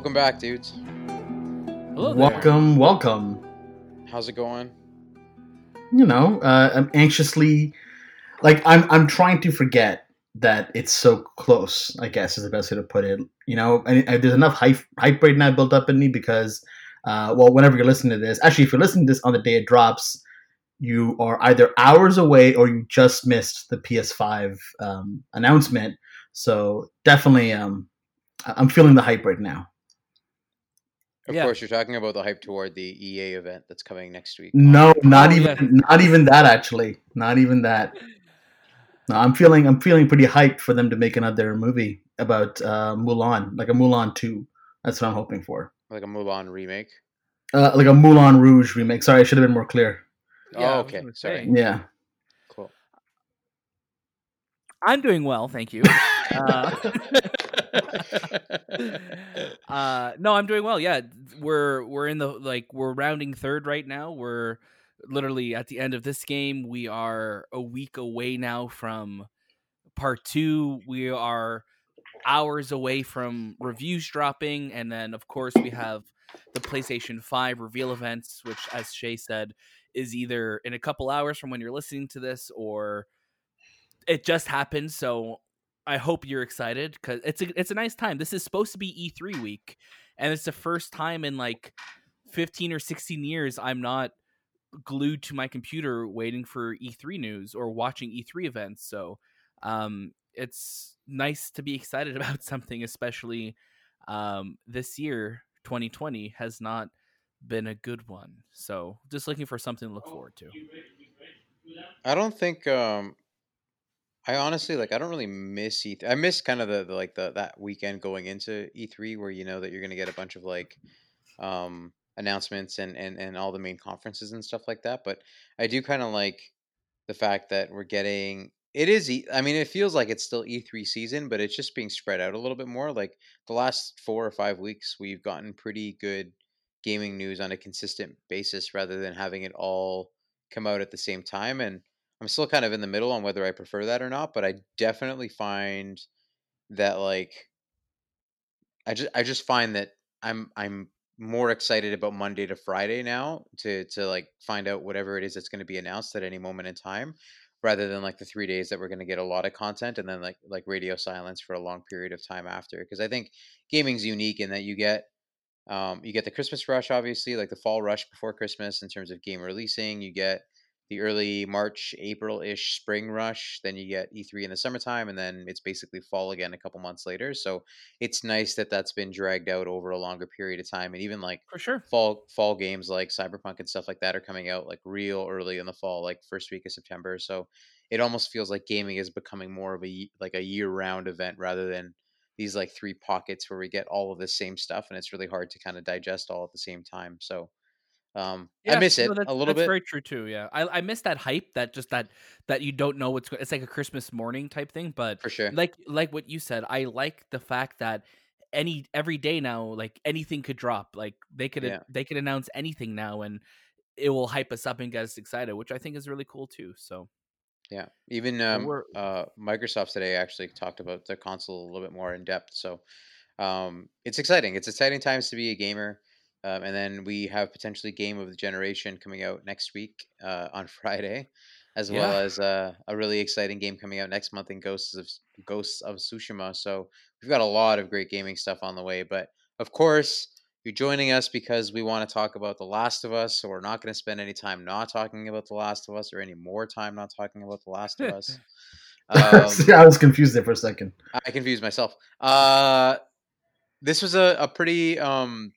Welcome back, dudes. Hello there. Welcome, welcome. How's it going? You know, uh, I'm anxiously, like, I'm I'm trying to forget that it's so close. I guess is the best way to put it. You know, and, and there's enough hype hype right now built up in me because, uh, well, whenever you're listening to this, actually, if you're listening to this on the day it drops, you are either hours away or you just missed the PS5 um, announcement. So definitely, um, I- I'm feeling the hype right now. Of Yeah. course, you're talking about the hype toward the EA event that's coming next week. No, not Oh, even yeah. not even that actually. Not even that. No, I'm feeling I'm feeling pretty hyped for them to make another movie about uh, Mulan, like a Mulan 2. That's what I'm hoping for. Like a Mulan remake. Uh, like a Moulin Rouge remake. Sorry, I should have been more clear. Oh, Yeah, I was okay. Sorry. Yeah. Cool. I'm doing well, thank you. Uh, uh, no, I'm doing well. Yeah, we're we're in the like we're rounding third right now. We're literally at the end of this game. We are a week away now from part two. We are hours away from reviews dropping, and then of course we have the PlayStation Five reveal events, which, as Shay said, is either in a couple hours from when you're listening to this, or it just happened. So I hope you're excited because it's a it's a nice time. This is supposed to be E3 week, and it's the first time in like 15 or 16 years I'm not glued to my computer waiting for E3 news or watching E3 events. So um, it's nice to be excited about something, especially um, this year, 2020 has not been a good one. So just looking for something to look forward to. I don't think. um I honestly like. I don't really miss E3. I miss kind of the, the like the that weekend going into E3 where you know that you're gonna get a bunch of like um announcements and and and all the main conferences and stuff like that. But I do kind of like the fact that we're getting. It is. E- I mean, it feels like it's still E3 season, but it's just being spread out a little bit more. Like the last four or five weeks, we've gotten pretty good gaming news on a consistent basis, rather than having it all come out at the same time. And I'm still kind of in the middle on whether I prefer that or not, but I definitely find that like I just I just find that I'm I'm more excited about Monday to Friday now to to like find out whatever it is that's going to be announced at any moment in time rather than like the 3 days that we're going to get a lot of content and then like like radio silence for a long period of time after because I think gaming's unique in that you get um, you get the Christmas rush, obviously, like the fall rush before Christmas in terms of game releasing. You get the early March, April ish spring rush. Then you get E3 in the summertime, and then it's basically fall again a couple months later. So it's nice that that's been dragged out over a longer period of time. And even like For sure. fall fall games like Cyberpunk and stuff like that are coming out like real early in the fall, like first week of September. So it almost feels like gaming is becoming more of a like a year round event rather than these like three pockets where we get all of the same stuff and it's really hard to kind of digest all at the same time. So um I miss it no, a little that's bit. very true too. Yeah, I I miss that hype. That just that that you don't know what's go- it's like a Christmas morning type thing. But for sure. like like what you said, I like the fact that any every day now, like anything could drop. Like they could Yeah. they could announce anything now, and it will hype us up and get us excited, which I think is really cool too. So Yeah, even um, uh, Microsoft today actually talked about the console a little bit more in depth. So um, it's exciting. It's exciting times to be a gamer. Um, and then we have potentially Game of the Generation coming out next week uh, on Friday, as well as uh, a really exciting game coming out next month in Ghosts of Ghosts of Tsushima. So we've got a lot of great gaming stuff on the way. But of course, you're joining us because we want to talk about The Last of Us. So we're not going to spend any time not talking about The Last of Us or any more time not talking about The Last of Us. Um, See, I was confused there for a second. I confused myself. Uh, this was a, a pretty um,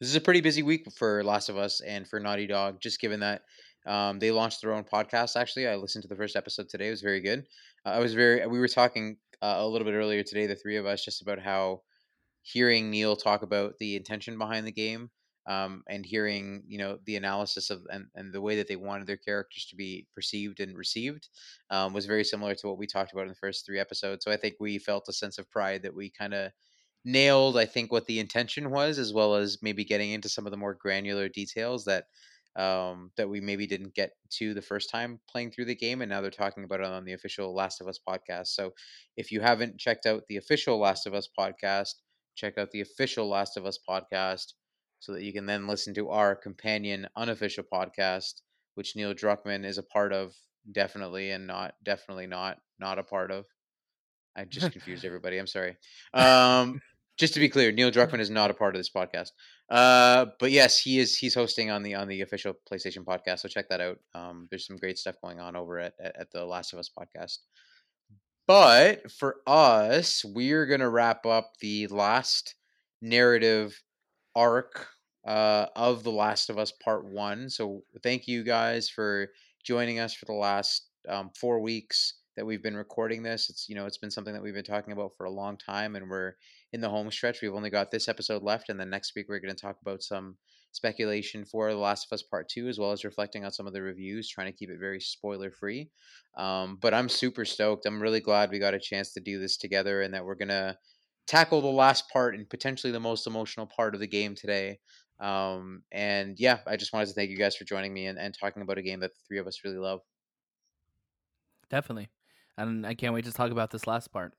this is a pretty busy week for Last of Us and for Naughty Dog. Just given that um, they launched their own podcast. Actually, I listened to the first episode today. It was very good. Uh, I was very. We were talking uh, a little bit earlier today, the three of us, just about how hearing Neil talk about the intention behind the game. Um, and hearing you know the analysis of and, and the way that they wanted their characters to be perceived and received um, was very similar to what we talked about in the first three episodes. So I think we felt a sense of pride that we kind of nailed, I think, what the intention was, as well as maybe getting into some of the more granular details that um, that we maybe didn't get to the first time playing through the game, and now they're talking about it on the official Last of Us podcast. So if you haven't checked out the official Last of Us podcast, check out the official Last of Us podcast so that you can then listen to our companion unofficial podcast, which Neil Druckmann is a part of, definitely, and not definitely not not a part of. I just confused everybody. I'm sorry. Um, just to be clear, Neil Druckmann is not a part of this podcast. Uh, but yes, he is. He's hosting on the on the official PlayStation podcast. So check that out. Um, there's some great stuff going on over at, at, the Last of Us podcast. But for us, we're gonna wrap up the last narrative arc uh, of The Last of Us Part One. So thank you guys for joining us for the last um, four weeks that we've been recording this. It's you know it's been something that we've been talking about for a long time, and we're in the home stretch. We've only got this episode left, and then next week we're going to talk about some speculation for The Last of Us Part Two, as well as reflecting on some of the reviews, trying to keep it very spoiler free. Um, but I'm super stoked. I'm really glad we got a chance to do this together, and that we're gonna tackle the last part and potentially the most emotional part of the game today. Um, and yeah, I just wanted to thank you guys for joining me and, and talking about a game that the three of us really love. Definitely and I can't wait to talk about this last part.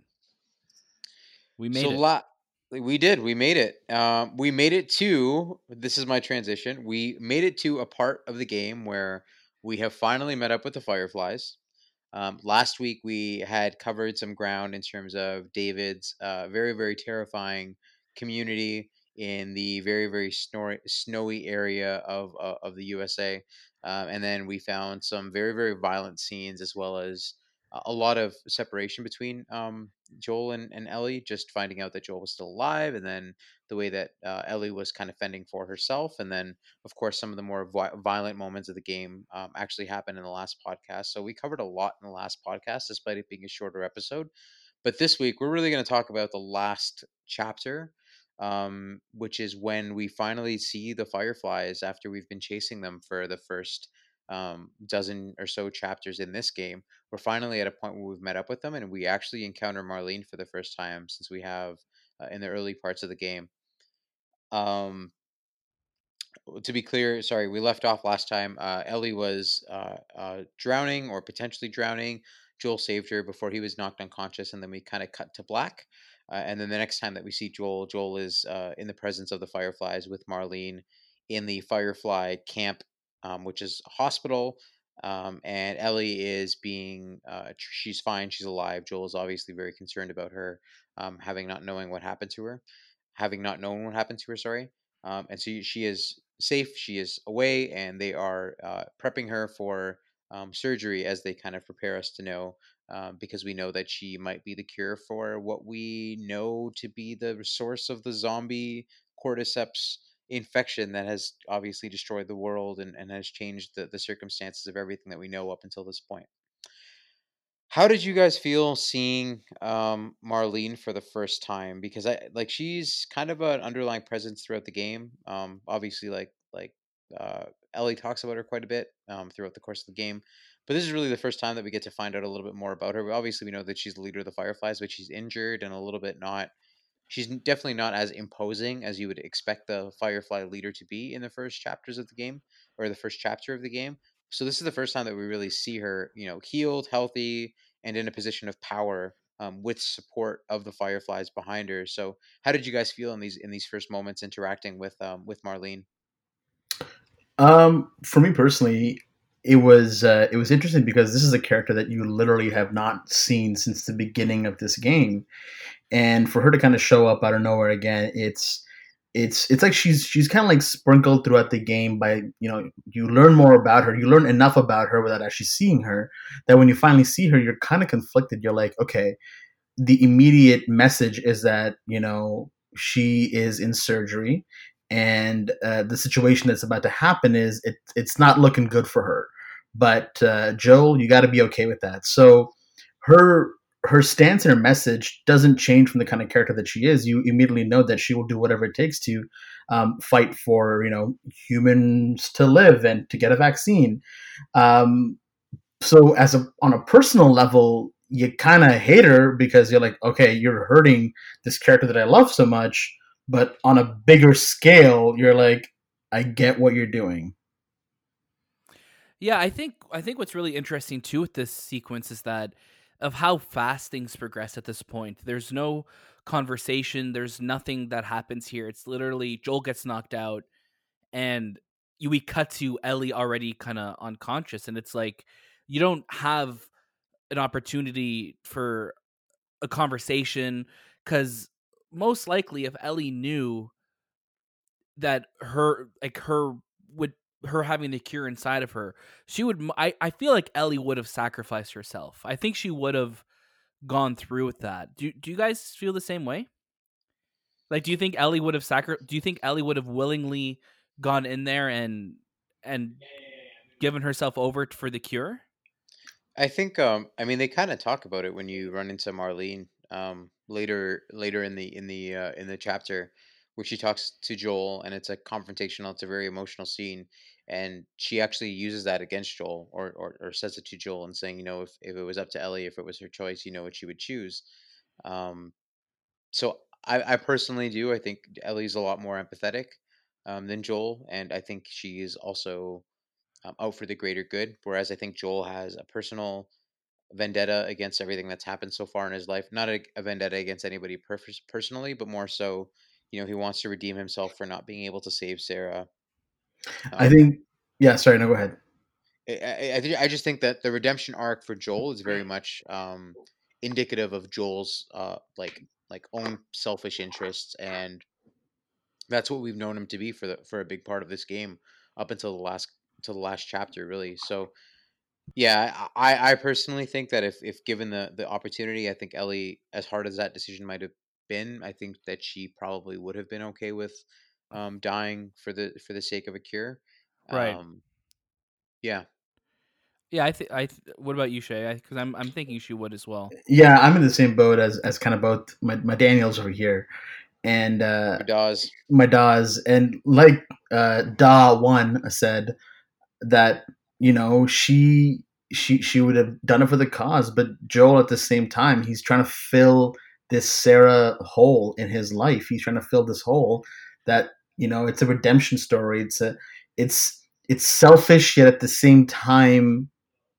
We made so it. La- we did. We made it. Um, we made it to. This is my transition. We made it to a part of the game where we have finally met up with the Fireflies. Um, last week we had covered some ground in terms of David's uh, very very terrifying community in the very very snowy, snowy area of uh, of the USA, um, and then we found some very very violent scenes as well as a lot of separation between um, Joel and, and Ellie, just finding out that Joel was still alive, and then the way that uh, Ellie was kind of fending for herself. And then, of course, some of the more vi- violent moments of the game um, actually happened in the last podcast. So we covered a lot in the last podcast, despite it being a shorter episode. But this week, we're really going to talk about the last chapter, um, which is when we finally see the Fireflies after we've been chasing them for the first um, dozen or so chapters in this game, we're finally at a point where we've met up with them and we actually encounter Marlene for the first time since we have uh, in the early parts of the game. Um, to be clear, sorry, we left off last time. Uh, Ellie was uh, uh, drowning or potentially drowning. Joel saved her before he was knocked unconscious, and then we kind of cut to black. Uh, and then the next time that we see Joel, Joel is uh, in the presence of the Fireflies with Marlene in the Firefly camp um, which is a hospital. Um, and Ellie is being, uh, she's fine, she's alive. Joel is obviously very concerned about her, um, having not knowing what happened to her, having not known what happened to her. Sorry, um, and so she is safe. She is away, and they are uh, prepping her for um, surgery as they kind of prepare us to know, um, because we know that she might be the cure for what we know to be the source of the zombie cordyceps infection that has obviously destroyed the world and, and has changed the, the circumstances of everything that we know up until this point. How did you guys feel seeing um, Marlene for the first time? Because I like she's kind of an underlying presence throughout the game. Um, obviously, like like uh, Ellie talks about her quite a bit um, throughout the course of the game, but this is really the first time that we get to find out a little bit more about her. Obviously, we know that she's the leader of the Fireflies, but she's injured and a little bit not she's definitely not as imposing as you would expect the Firefly leader to be in the first chapters of the game or the first chapter of the game. So this is the first time that we really see her, you know, healed, healthy, and in a position of power um, with support of the Fireflies behind her. So how did you guys feel in these in these first moments interacting with um, with Marlene? Um, for me personally, it was uh, it was interesting because this is a character that you literally have not seen since the beginning of this game, and for her to kind of show up out of nowhere again, it's it's it's like she's she's kind of like sprinkled throughout the game by you know you learn more about her you learn enough about her without actually seeing her that when you finally see her you're kind of conflicted. You're like okay the immediate message is that you know she is in surgery and uh, the situation that's about to happen is it, it's not looking good for her but uh, joel you got to be okay with that so her her stance and her message doesn't change from the kind of character that she is. You immediately know that she will do whatever it takes to um, fight for you know humans to live and to get a vaccine. Um, so as a on a personal level, you kind of hate her because you're like, okay, you're hurting this character that I love so much. But on a bigger scale, you're like, I get what you're doing. Yeah, I think I think what's really interesting too with this sequence is that of how fast things progress at this point. There's no conversation. There's nothing that happens here. It's literally Joel gets knocked out, and we cut to Ellie already kind of unconscious, and it's like you don't have an opportunity for a conversation because most likely if Ellie knew that her like her would her having the cure inside of her, she would I, I feel like Ellie would have sacrificed herself. I think she would have gone through with that. Do do you guys feel the same way? Like do you think Ellie would have sacri- do you think Ellie would have willingly gone in there and and given herself over for the cure? I think um I mean they kind of talk about it when you run into Marlene um later later in the in the uh, in the chapter where she talks to Joel and it's a confrontational it's a very emotional scene and she actually uses that against Joel or, or or says it to Joel and saying you know if, if it was up to Ellie if it was her choice you know what she would choose um so I, I personally do I think Ellie's a lot more empathetic um, than Joel and I think she is also um, out for the greater good. Whereas I think Joel has a personal vendetta against everything that's happened so far in his life. Not a, a vendetta against anybody per- personally, but more so, you know, he wants to redeem himself for not being able to save Sarah. Um, I think, yeah. Sorry, no, go ahead. I, I, I just think that the redemption arc for Joel is very much um, indicative of Joel's uh, like like own selfish interests, and that's what we've known him to be for the for a big part of this game up until the last to the last chapter, really. So, yeah, I I personally think that if if given the the opportunity, I think Ellie, as hard as that decision might have been, I think that she probably would have been okay with um, dying for the for the sake of a cure. Right. Um, yeah. Yeah, I think I. Th- what about you, Shay? Because I'm I'm thinking she would as well. Yeah, I'm in the same boat as as kind of both my, my Daniels over here, and uh, my Dawes, my Dawes, and like uh, Da one said, that you know she she she would have done it for the cause but joel at the same time he's trying to fill this sarah hole in his life he's trying to fill this hole that you know it's a redemption story it's a it's it's selfish yet at the same time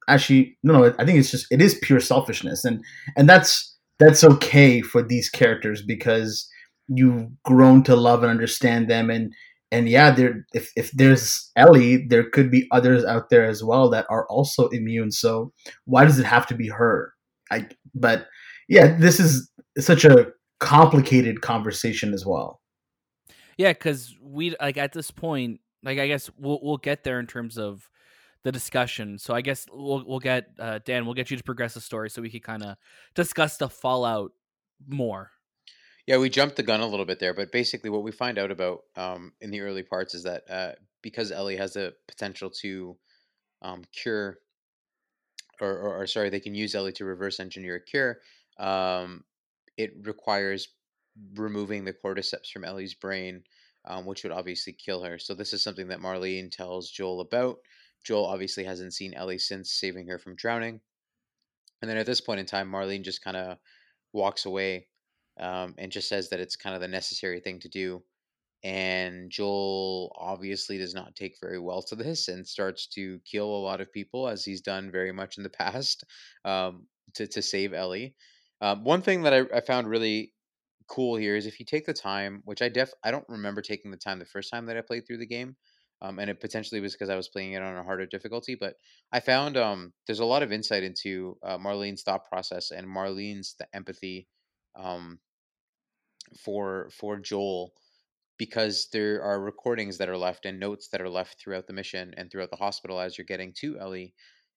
actually no no i think it's just it is pure selfishness and and that's that's okay for these characters because you've grown to love and understand them and and yeah, there if if there's Ellie, there could be others out there as well that are also immune. So why does it have to be her? I but yeah, this is such a complicated conversation as well. Yeah, because we like at this point, like I guess we'll we'll get there in terms of the discussion. So I guess we'll we'll get uh, Dan, we'll get you to progress the story so we can kind of discuss the fallout more. Yeah, we jumped the gun a little bit there, but basically, what we find out about um, in the early parts is that uh, because Ellie has the potential to um, cure, or, or, or, sorry, they can use Ellie to reverse engineer a cure. Um, it requires removing the cordyceps from Ellie's brain, um, which would obviously kill her. So this is something that Marlene tells Joel about. Joel obviously hasn't seen Ellie since saving her from drowning, and then at this point in time, Marlene just kind of walks away um, and just says that it's kind of the necessary thing to do. And Joel obviously does not take very well to this and starts to kill a lot of people, as he's done very much in the past, um, to, to save Ellie. Um, one thing that I, I found really cool here is if you take the time, which I def I don't remember taking the time the first time that I played through the game, um, and it potentially was because I was playing it on a harder difficulty. But I found um, there's a lot of insight into uh, Marlene's thought process and Marlene's the empathy um, for for Joel because there are recordings that are left and notes that are left throughout the mission and throughout the hospital as you're getting to Ellie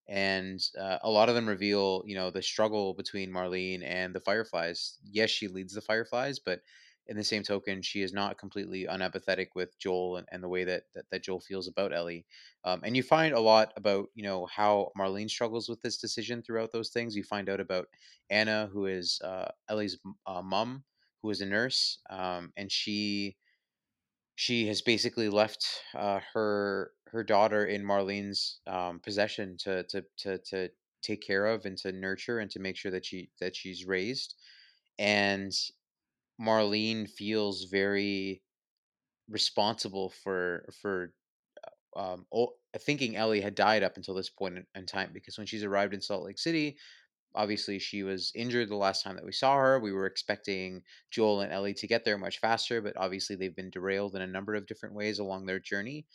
and uh, a lot of them reveal you know the struggle between Marlene and the Fireflies. Yes, she leads the Fireflies, but in the same token, she is not completely unempathetic with Joel and, and the way that, that, that Joel feels about Ellie. Um, and you find a lot about you know how Marlene struggles with this decision throughout those things. You find out about Anna, who is uh, Ellie's uh, mom, who is a nurse, um, and she she has basically left uh, her her daughter in Marlene's um, possession to, to to to take care of and to nurture and to make sure that she that she's raised, and Marlene feels very responsible for for um, thinking Ellie had died up until this point in, in time because when she's arrived in Salt Lake City, obviously she was injured the last time that we saw her. We were expecting Joel and Ellie to get there much faster, but obviously they've been derailed in a number of different ways along their journey.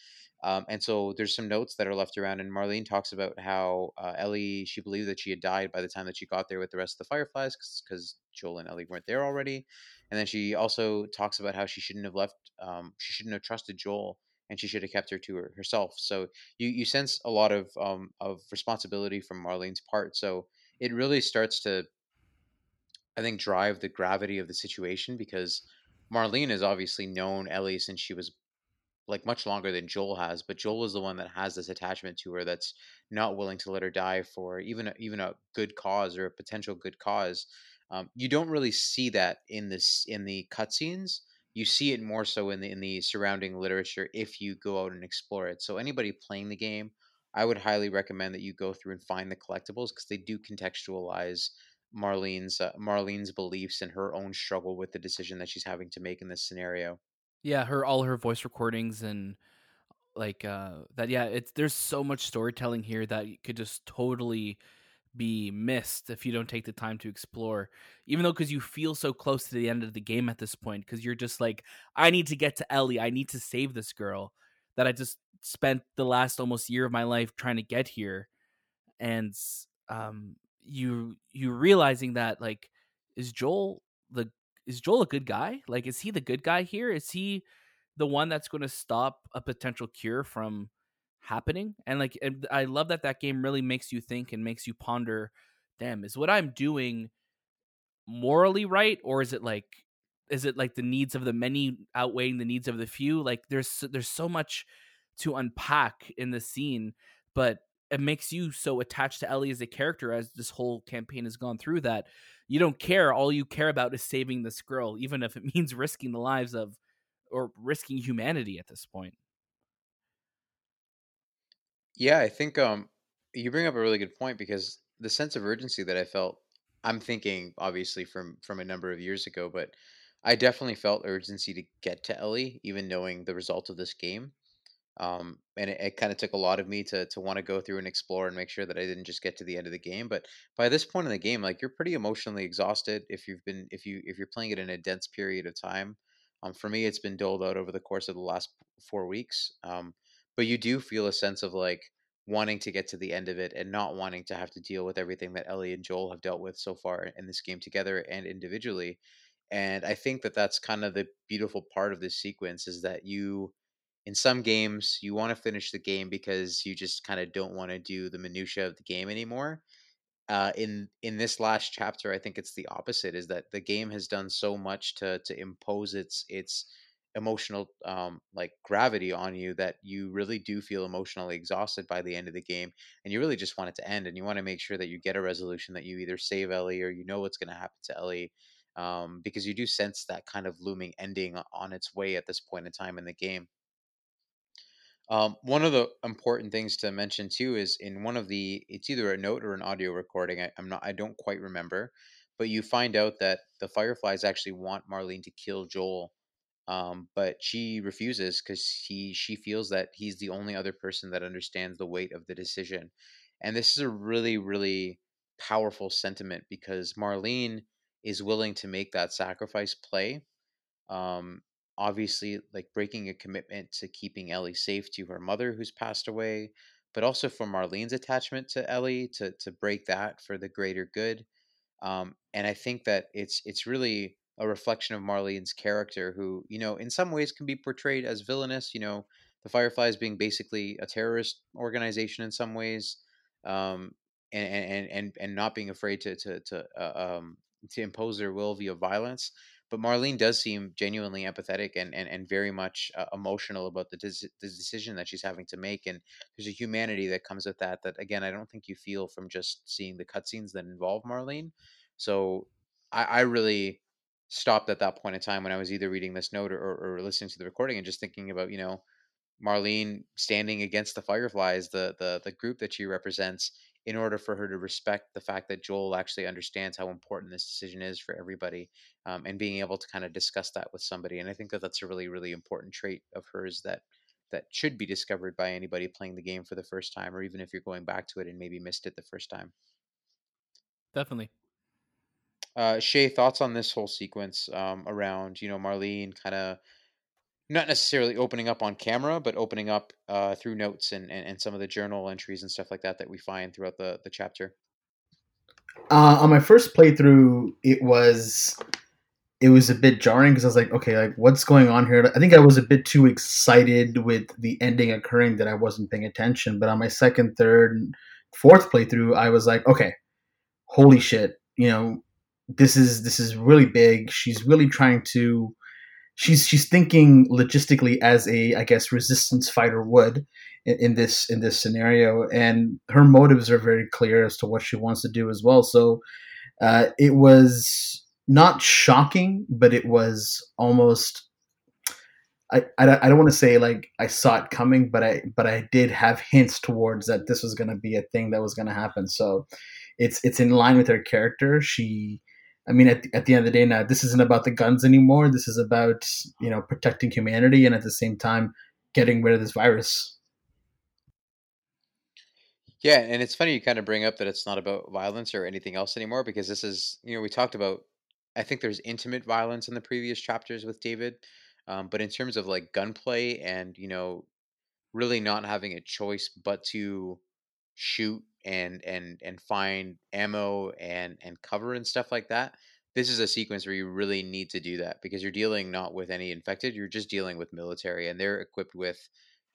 Um, and so there's some notes that are left around, and Marlene talks about how uh, Ellie she believed that she had died by the time that she got there with the rest of the Fireflies because Joel and Ellie weren't there already. And then she also talks about how she shouldn't have left, um, she shouldn't have trusted Joel, and she should have kept her to her, herself. So you you sense a lot of um, of responsibility from Marlene's part. So it really starts to I think drive the gravity of the situation because Marlene has obviously known Ellie since she was like much longer than Joel has, but Joel is the one that has this attachment to her that's not willing to let her die for even a, even a good cause or a potential good cause. Um, you don't really see that in this in the cutscenes. You see it more so in the in the surrounding literature if you go out and explore it. So anybody playing the game, I would highly recommend that you go through and find the collectibles because they do contextualize Marlene's uh, Marlene's beliefs and her own struggle with the decision that she's having to make in this scenario. Yeah, her all her voice recordings and like uh that yeah, it's there's so much storytelling here that could just totally be missed if you don't take the time to explore. Even though cuz you feel so close to the end of the game at this point cuz you're just like I need to get to Ellie, I need to save this girl that I just spent the last almost year of my life trying to get here and um you you realizing that like is Joel the is Joel a good guy? Like is he the good guy here? Is he the one that's going to stop a potential cure from happening? And like and I love that that game really makes you think and makes you ponder, damn, is what I'm doing morally right or is it like is it like the needs of the many outweighing the needs of the few? Like there's there's so much to unpack in the scene, but it makes you so attached to Ellie as a character as this whole campaign has gone through that you don't care. All you care about is saving this girl, even if it means risking the lives of or risking humanity at this point. Yeah, I think um you bring up a really good point because the sense of urgency that I felt I'm thinking obviously from from a number of years ago, but I definitely felt urgency to get to Ellie even knowing the result of this game. Um, and it, it kind of took a lot of me to to want to go through and explore and make sure that I didn't just get to the end of the game. But by this point in the game, like you're pretty emotionally exhausted if you've been if you if you're playing it in a dense period of time. Um, for me, it's been doled out over the course of the last four weeks. Um, but you do feel a sense of like wanting to get to the end of it and not wanting to have to deal with everything that Ellie and Joel have dealt with so far in this game together and individually. And I think that that's kind of the beautiful part of this sequence is that you in some games you want to finish the game because you just kind of don't want to do the minutia of the game anymore. Uh, in in this last chapter i think it's the opposite is that the game has done so much to to impose its its emotional um like gravity on you that you really do feel emotionally exhausted by the end of the game and you really just want it to end and you want to make sure that you get a resolution that you either save ellie or you know what's going to happen to ellie um, because you do sense that kind of looming ending on its way at this point in time in the game um, one of the important things to mention too is in one of the it's either a note or an audio recording. I, I'm not I don't quite remember, but you find out that the Fireflies actually want Marlene to kill Joel, um, but she refuses because he she feels that he's the only other person that understands the weight of the decision, and this is a really really powerful sentiment because Marlene is willing to make that sacrifice play um, obviously, like breaking a commitment to keeping Ellie safe to her mother who's passed away, but also for Marlene's attachment to Ellie to to break that for the greater good. Um, and I think that it's it's really a reflection of Marlene's character, who you know in some ways can be portrayed as villainous. You know, the Fireflies being basically a terrorist organization in some ways, um, and, and and and not being afraid to to to uh, um, to impose their will via violence but Marlene does seem genuinely empathetic and and, and very much uh, emotional about the, des- the decision that she's having to make and there's a humanity that comes with that that again I don't think you feel from just seeing the cutscenes that involve Marlene. So I, I really stopped at that point in time when I was either reading this note or, or, or listening to the recording and just thinking about you know Marlene standing against the Fireflies the the the group that she represents in order for her to respect the fact that Joel actually understands how important this decision is for everybody, um, and being able to kind of discuss that with somebody. And I think that that's a really, really important trait of hers that that should be discovered by anybody playing the game for the first time, or even if you're going back to it and maybe missed it the first time. definitely. Uh, Shay, thoughts on this whole sequence um, around you know Marlene kind of not necessarily opening up on camera, but opening up uh, through notes and, and, and some of the journal entries and stuff like that that we find throughout the the chapter. Uh, on my first playthrough, it was it was a bit jarring because I was like, okay, like what's going on here? I think I was a bit too excited with the ending occurring that I wasn't paying attention. But on my second, third, fourth playthrough, I was like, okay, holy shit, you know, this is this is really big. She's really trying to she's she's thinking logistically as a I guess resistance fighter would in, in, this in this scenario, and her motives are very clear as to what she wants to do as well. So uh, it was not shocking, but it was almost. I, I, I don't want to say like I saw it coming, but I but I did have hints towards that this was going to be a thing that was going to happen. So it's it's in line with her character. She I mean, at at the end of the day, now this isn't about the guns anymore. This is about you know protecting humanity and at the same time getting rid of this virus. Yeah, and it's funny you kind of bring up that it's not about violence or anything else anymore because this is you know we talked about. I think there's intimate violence in the previous chapters with David, um, but in terms of like gunplay and you know really not having a choice but to shoot and and and find ammo and and cover and stuff like that this is a sequence where you really need to do that because you're dealing not with any infected you're just dealing with military and they're equipped with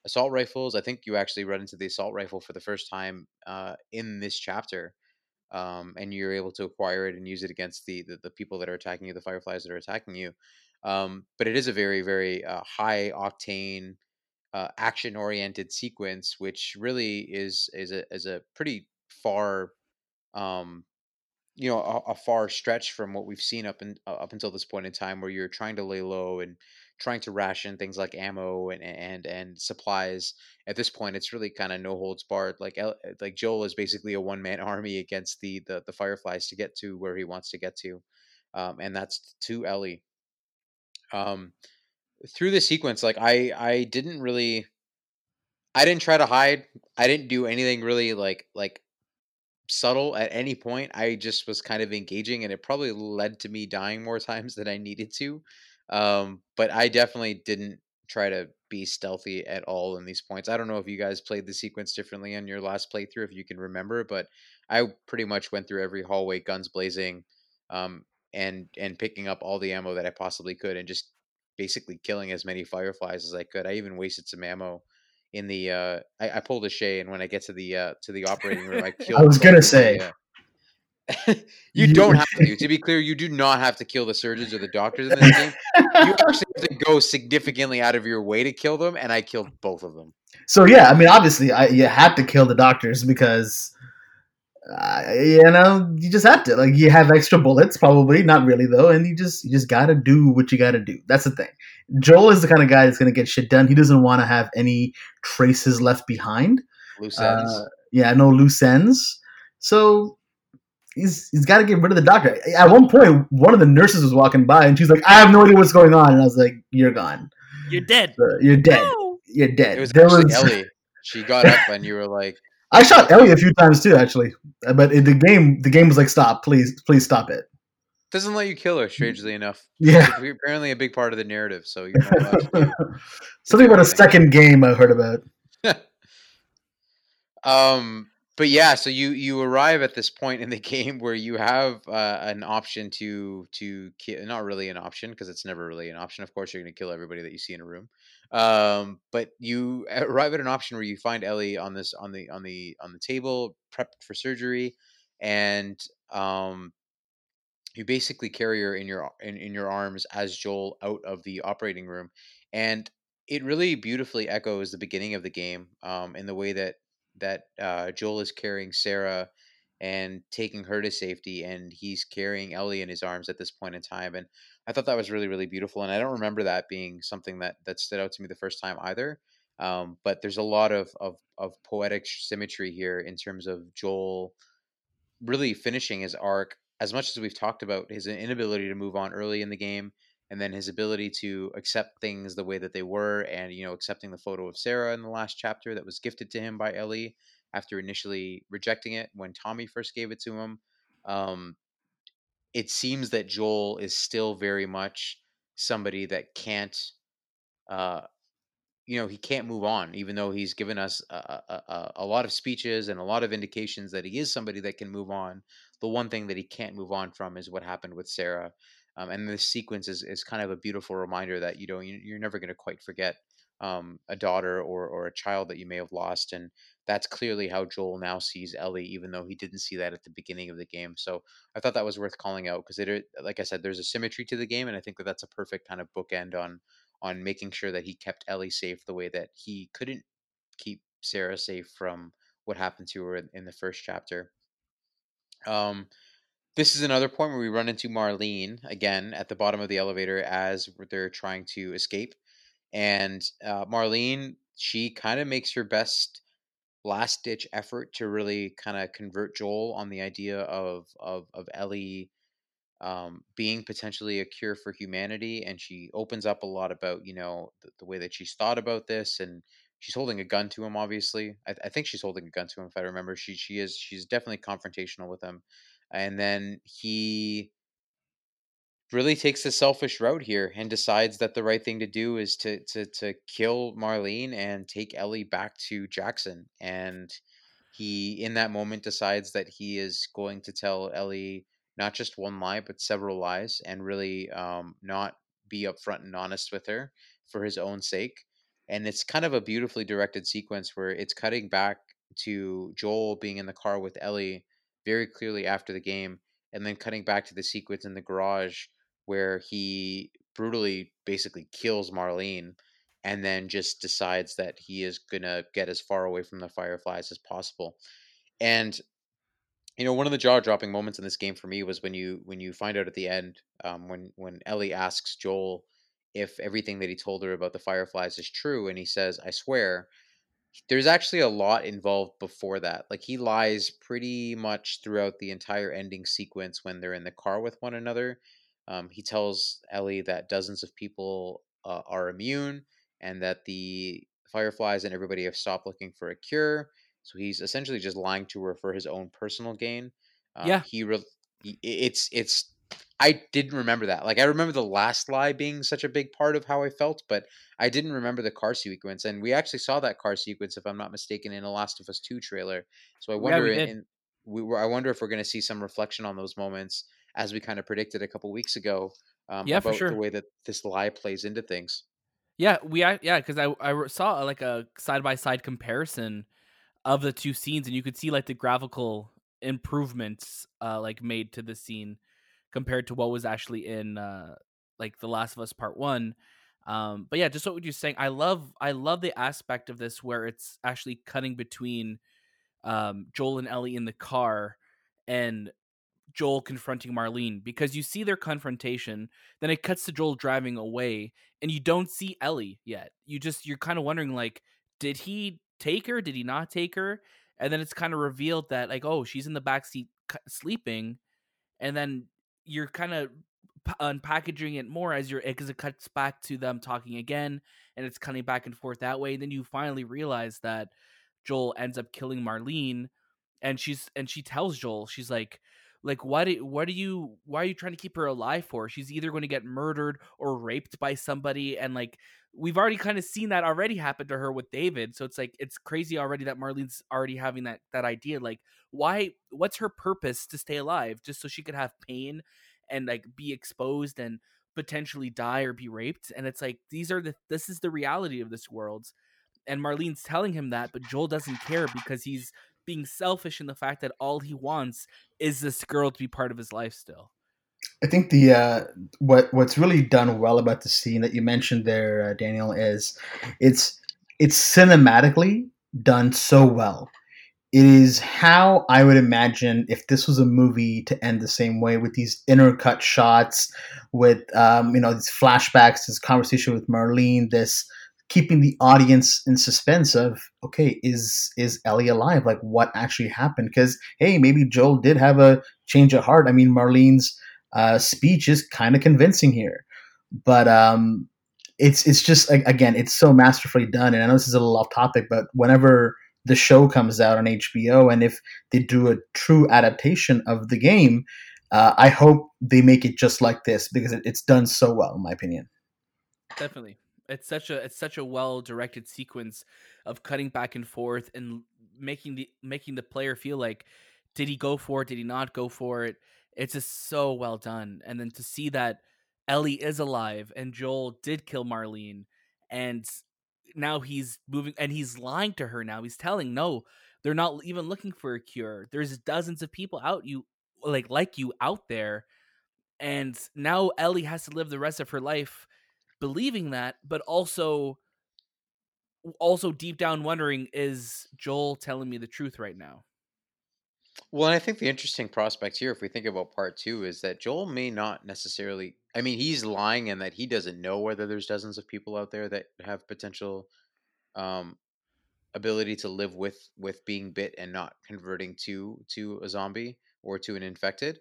assault rifles i think you actually run into the assault rifle for the first time uh, in this chapter um, and you're able to acquire it and use it against the, the, the people that are attacking you the fireflies that are attacking you um, but it is a very very uh, high octane uh, action oriented sequence, which really is is a is a pretty far, um, you know, a, a, far stretch from what we've seen up in uh, up until this point in time, where you're trying to lay low and trying to ration things like ammo and and and supplies. At this point, it's really kind of no holds barred. Like like Joel is basically a one man army against the, the the Fireflies to get to where he wants to get to, um, and that's to Ellie. Um, through the sequence, like I I didn't really I didn't try to hide. I didn't do anything really like like subtle at any point. I just was kind of engaging and it probably led to me dying more times than I needed to. Um, but I definitely didn't try to be stealthy at all in these points. I don't know if you guys played the sequence differently on your last playthrough, if you can remember, but I pretty much went through every hallway, guns blazing, um, and and picking up all the ammo that I possibly could, and just basically killing as many fireflies as I could. I even wasted some ammo in the. Uh, I, I pulled a Shay, and when I get to the uh, to the operating room, I killed. I was gonna say. The, uh, you, don't have to. To be clear, you do not have to kill the surgeons or the doctors in this game. You actually have to go significantly out of your way to kill them, and I killed both of them. So yeah, I mean, obviously, I, you had to kill the doctors because uh, you know, you just have to. Like, you have extra bullets, probably not really though, and you just you just gotta do what you gotta do. That's the thing. Joel is the kind of guy that's gonna get shit done. He doesn't want to have any traces left behind. Loose ends. Uh, yeah, no loose ends. So he's he's got to get rid of the doctor. At one point, one of the nurses was walking by, and she's like, "I have no idea what's going on," and I was like, "You're gone. You're dead. So, you're dead. No. You're dead." It was there was Ellie. She got up, and you were like. I shot Ellie a few times too, actually. But in the game, the game was like, "Stop, please, please stop it." Doesn't let you kill her, strangely enough. Yeah, it's apparently a big part of the narrative. So you're something about a second game I heard about. um, but yeah, so you you arrive at this point in the game where you have uh, an option to to. Not really an option because it's never really an option. Of course, you're going to kill everybody that you see in a room. Um, but you arrive at an option where you find Ellie on this on the on the on the table, prepped for surgery, and um, you basically carry her in your in, in your arms as Joel out of the operating room, and it really beautifully echoes the beginning of the game um, in the way that that uh, Joel is carrying Sarah and taking her to safety, and he's carrying Ellie in his arms at this point in time, and I thought that was really really beautiful, and I don't remember that being something that that stood out to me the first time either. Um, but there's a lot of, of of poetic symmetry here in terms of Joel really finishing his arc. As much as we've talked about his inability to move on early in the game, and then his ability to accept things the way that they were, and you know, accepting the photo of Sarah in the last chapter that was gifted to him by Ellie after initially rejecting it when Tommy first gave it to him. um, it seems that Joel is still very much somebody that can't, uh, you know, he can't move on, even though he's given us a, a, a, lot of speeches and a lot of indications that he is somebody that can move on. The one thing that he can't move on from is what happened with Sarah. Um, and this sequence is, is kind of a beautiful reminder that you know you're never going to quite forget um, a daughter or or a child that you may have lost, and that's clearly how Joel now sees Ellie, even though he didn't see that at the beginning of the game. So I thought that was worth calling out because it, like I said, there's a symmetry to the game, and I think that that's a perfect kind of bookend on on making sure that he kept Ellie safe the way that he couldn't keep Sarah safe from what happened to her in, in the first chapter. Um, this is another point where we run into Marlene again at the bottom of the elevator as they're trying to escape. And uh, Marlene, she kind of makes her best last ditch effort to really kind of convert Joel on the idea of of of Ellie um, being potentially a cure for humanity, and she opens up a lot about you know the, the, way that she's thought about this, and she's holding a gun to him. Obviously, I, I, think she's holding a gun to him if I remember. She she is she's definitely confrontational with him, and then he really takes the selfish route here and decides that the right thing to do is to to to kill Marlene and take Ellie back to Jackson. And he in that moment decides that he is going to tell Ellie not just one lie but several lies and really um, not be upfront and honest with her for his own sake. And it's kind of a beautifully directed sequence where it's cutting back to Joel being in the car with Ellie very clearly after the game and then cutting back to the sequence in the garage where he brutally basically kills Marlene and then just decides that he is going to get as far away from the fireflies as possible. And you know, one of the jaw-dropping moments in this game for me was when you when you find out at the end um, when when Ellie asks Joel if everything that he told her about the fireflies is true, and he says, "I swear." There's actually a lot involved before that. Like he lies pretty much throughout the entire ending sequence when they're in the car with one another. Um, he tells Ellie that dozens of people uh, are immune and that the fireflies and everybody have stopped looking for a cure. So he's essentially just lying to her for his own personal gain. Um, yeah, he, re- he it's it's I didn't remember that. Like I remember the last lie being such a big part of how I felt, but I didn't remember the car sequence. And we actually saw that car sequence, if I'm not mistaken, in a Last of Us Two trailer. So I wonder, yeah, we, in, we were, I wonder if we're going to see some reflection on those moments as we kind of predicted a couple weeks ago. Um, yeah, about for sure. the way that this lie plays into things. Yeah, we yeah, because I I saw like a side by side comparison of the two scenes, and you could see like the graphical improvements uh like made to the scene compared to what was actually in uh like The Last of Us Part One. Um, but yeah, just what you're saying, I love I love the aspect of this where it's actually cutting between um, Joel and Ellie in the car and Joel confronting Marlene because you see their confrontation, then it cuts to Joel driving away, and you don't see Ellie yet. You just you're kind of wondering like, did he take her? Did he not take her? And then it's kind of revealed that like, oh, she's in the back seat sleeping, and then you're kind of unpackaging it more as you're eh, because it cuts back to them talking again, and it's cutting back and forth that way. And then you finally realize that Joel ends up killing Marlene, and she's and she tells Joel, she's like, like why do what are you why are you trying to keep her alive for? She's either going to get murdered or raped by somebody, and like we've already kind of seen that already happen to her with David. So it's like it's crazy already that Marlene's already having that that idea. Like, why? What's her purpose to stay alive? Just so she could have pain and like be exposed and potentially die or be raped. And it's like these are the this is the reality of this world. And Marlene's telling him that, but Joel doesn't care because he's being selfish in the fact that all he wants is this girl to be part of his life still. I think the uh, what what's really done well about the scene that you mentioned there, uh, Daniel, is it's it's cinematically done so well. It is how I would imagine if this was a movie to end the same way with these intercut shots, with um, you know these flashbacks, this conversation with Marlene, this keeping the audience in suspense of okay is is ellie alive? Like what actually happened? Because hey maybe joel did have a change of heart. I mean marlene's uh, speech is kind of convincing here, but um, it's it's just again it's so masterfully done. And I know this is a little off topic, but whenever the show comes out on HBO and if they do a true adaptation of the game, uh, I hope they make it just like this because it, it's done so well, in my opinion. Definitely, it's such a it's such a well directed sequence of cutting back and forth and making the making the player feel like did he go for it? Did he not go for it? It's just so well done. And then to see that Ellie is alive and Joel did kill Marlene and now he's moving and he's lying to her now. He's telling no, they're not even looking for a cure. There's dozens of people out you like like you out there. And now Ellie has to live the rest of her life believing that, but also also deep down wondering is Joel telling me the truth right now? Well, I think the interesting prospect here, if we think about part two, is that Joel may not necessarily. I mean, he's lying in that he doesn't know whether there's dozens of people out there that have potential um, ability to live with with being bit and not converting to to a zombie or to an infected.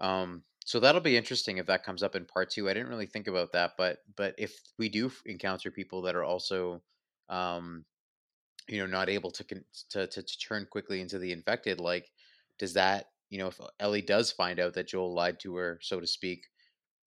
Um, so that'll be interesting if that comes up in part two. I didn't really think about that, but but if we do encounter people that are also um, you know not able to, con- to to to turn quickly into the infected like does that you know if ellie does find out that joel lied to her so to speak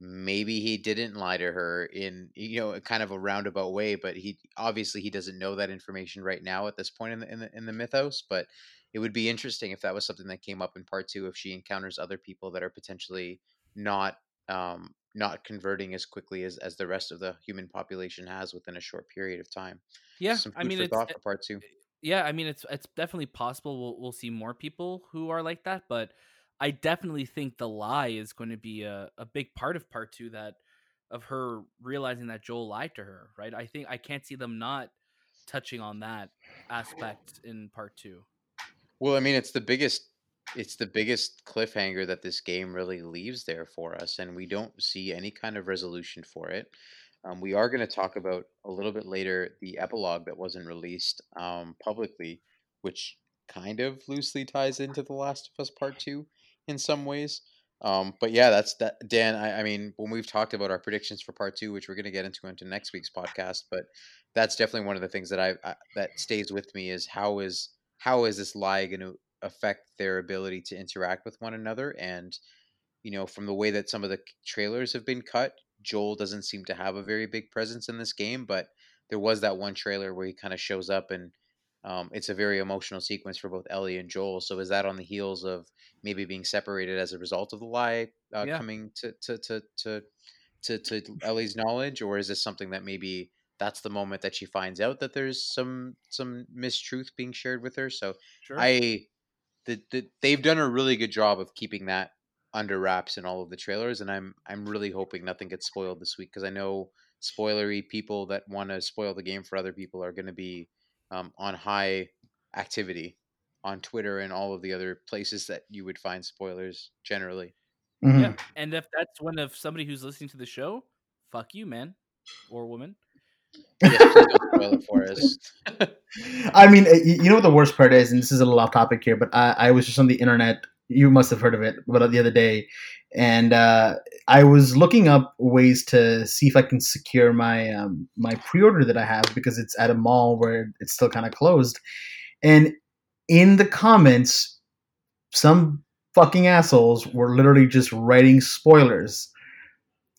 maybe he didn't lie to her in you know kind of a roundabout way but he obviously he doesn't know that information right now at this point in the in the, in the mythos but it would be interesting if that was something that came up in part two if she encounters other people that are potentially not um not converting as quickly as as the rest of the human population has within a short period of time. Yeah, some I mean for it's thought for part two yeah, I mean it's it's definitely possible we'll we'll see more people who are like that, but I definitely think the lie is going to be a, a big part of part two that of her realizing that Joel lied to her, right? I think I can't see them not touching on that aspect in part two. Well, I mean, it's the biggest it's the biggest cliffhanger that this game really leaves there for us, and we don't see any kind of resolution for it. Um, we are going to talk about a little bit later the epilogue that wasn't released um, publicly, which kind of loosely ties into The Last of Us Part Two in some ways. Um, but yeah, that's that. Dan, I, I mean, when we've talked about our predictions for Part Two, which we're going to get into into next week's podcast, but that's definitely one of the things that I, I that stays with me is how is how is this lie going to affect their ability to interact with one another and you know from the way that some of the trailers have been cut joel doesn't seem to have a very big presence in this game but there was that one trailer where he kind of shows up and um, it's a very emotional sequence for both ellie and joel so is that on the heels of maybe being separated as a result of the lie uh, Yeah. coming to to, to to to to ellie's knowledge or is this something that maybe that's the moment that she finds out that there's some some mistruth being shared with her so Sure. I the, the they've done a really good job of keeping that under wraps in all of the trailers, and I'm I'm really hoping nothing gets spoiled this week because I know spoilery people that want to spoil the game for other people are going to be um, on high activity on Twitter and all of the other places that you would find spoilers generally. Mhm. yeah, and if that's one of somebody who's listening to the show, fuck you, man or woman. Yes, please don't spoil it for us. I mean, uh, you know what the worst part is, and this is a little off topic here, but I, I was just on the internet. You must have heard of it, but the other day, and uh, I was looking up ways to see if I can secure my um, my pre-order that I have because it's at a mall where it's still kind of closed. And in the comments, some fucking assholes were literally just writing spoilers,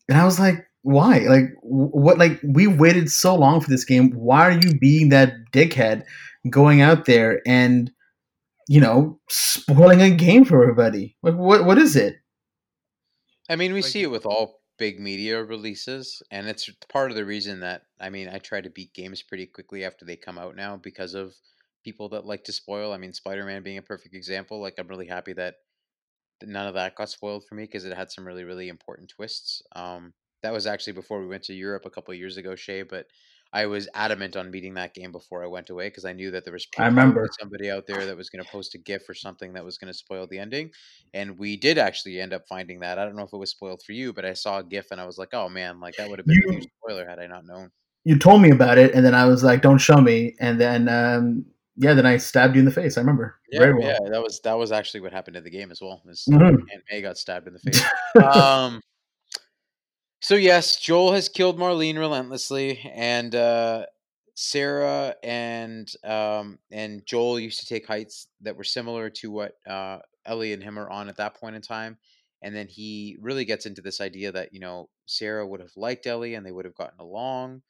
and I was like, why? Like, what? Like, we waited so long for this game. Why are you being that dickhead going out there and, you know, spoiling a game for everybody? Like, what? What is it? I mean, we Like- see it with all big media releases, and it's part of the reason that I mean, I try to beat games pretty quickly after they come out now because of people that like to spoil. I mean, Spider Man being a perfect example. Like, I'm really happy that that none of that got spoiled for me because it had some really, really important twists. Um, that was actually before we went to Europe a couple of years ago, Shay, but I was adamant on beating that game before I went away because I knew that there was I remember. somebody out there that was going to post a GIF or something that was going to spoil the ending, and we did actually end up finding that. I don't know if it was spoiled for you, but I saw a GIF and I was like, "Oh man, like that would have been a You- huge spoiler had I not known." You told me about it, and then I was like, "Don't show me." And then, um, yeah, then I stabbed you in the face. I remember Yeah, very well. yeah, that was that was actually what happened in the game as well. Is Mhm. Aunt May got stabbed in the face. um, so yes, Joel has killed Marlene relentlessly, and uh, Sarah and um, and Joel used to take heights that were similar to what uh, Ellie and him are on at that point in time. And then he really gets into this idea that you know Sarah would have liked Ellie and they would have gotten along.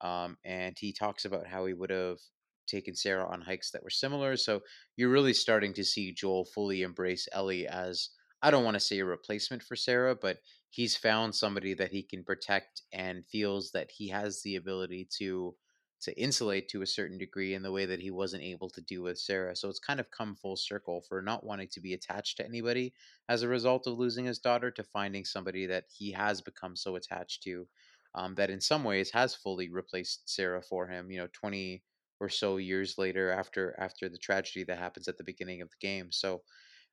Um, and he talks about how he would have taken Sarah on hikes that were similar. So you're really starting to see Joel fully embrace Ellie as I don't want to say a replacement for Sarah, but he's found somebody that he can protect and feels that he has the ability to to insulate to a certain degree in the way that he wasn't able to do with Sarah. So it's kind of come full circle for not wanting to be attached to anybody as a result of losing his daughter to finding somebody that he has become so attached to um, that in some ways has fully replaced Sarah for him. You know, twenty or so years later after after the tragedy that happens at the beginning of the game. So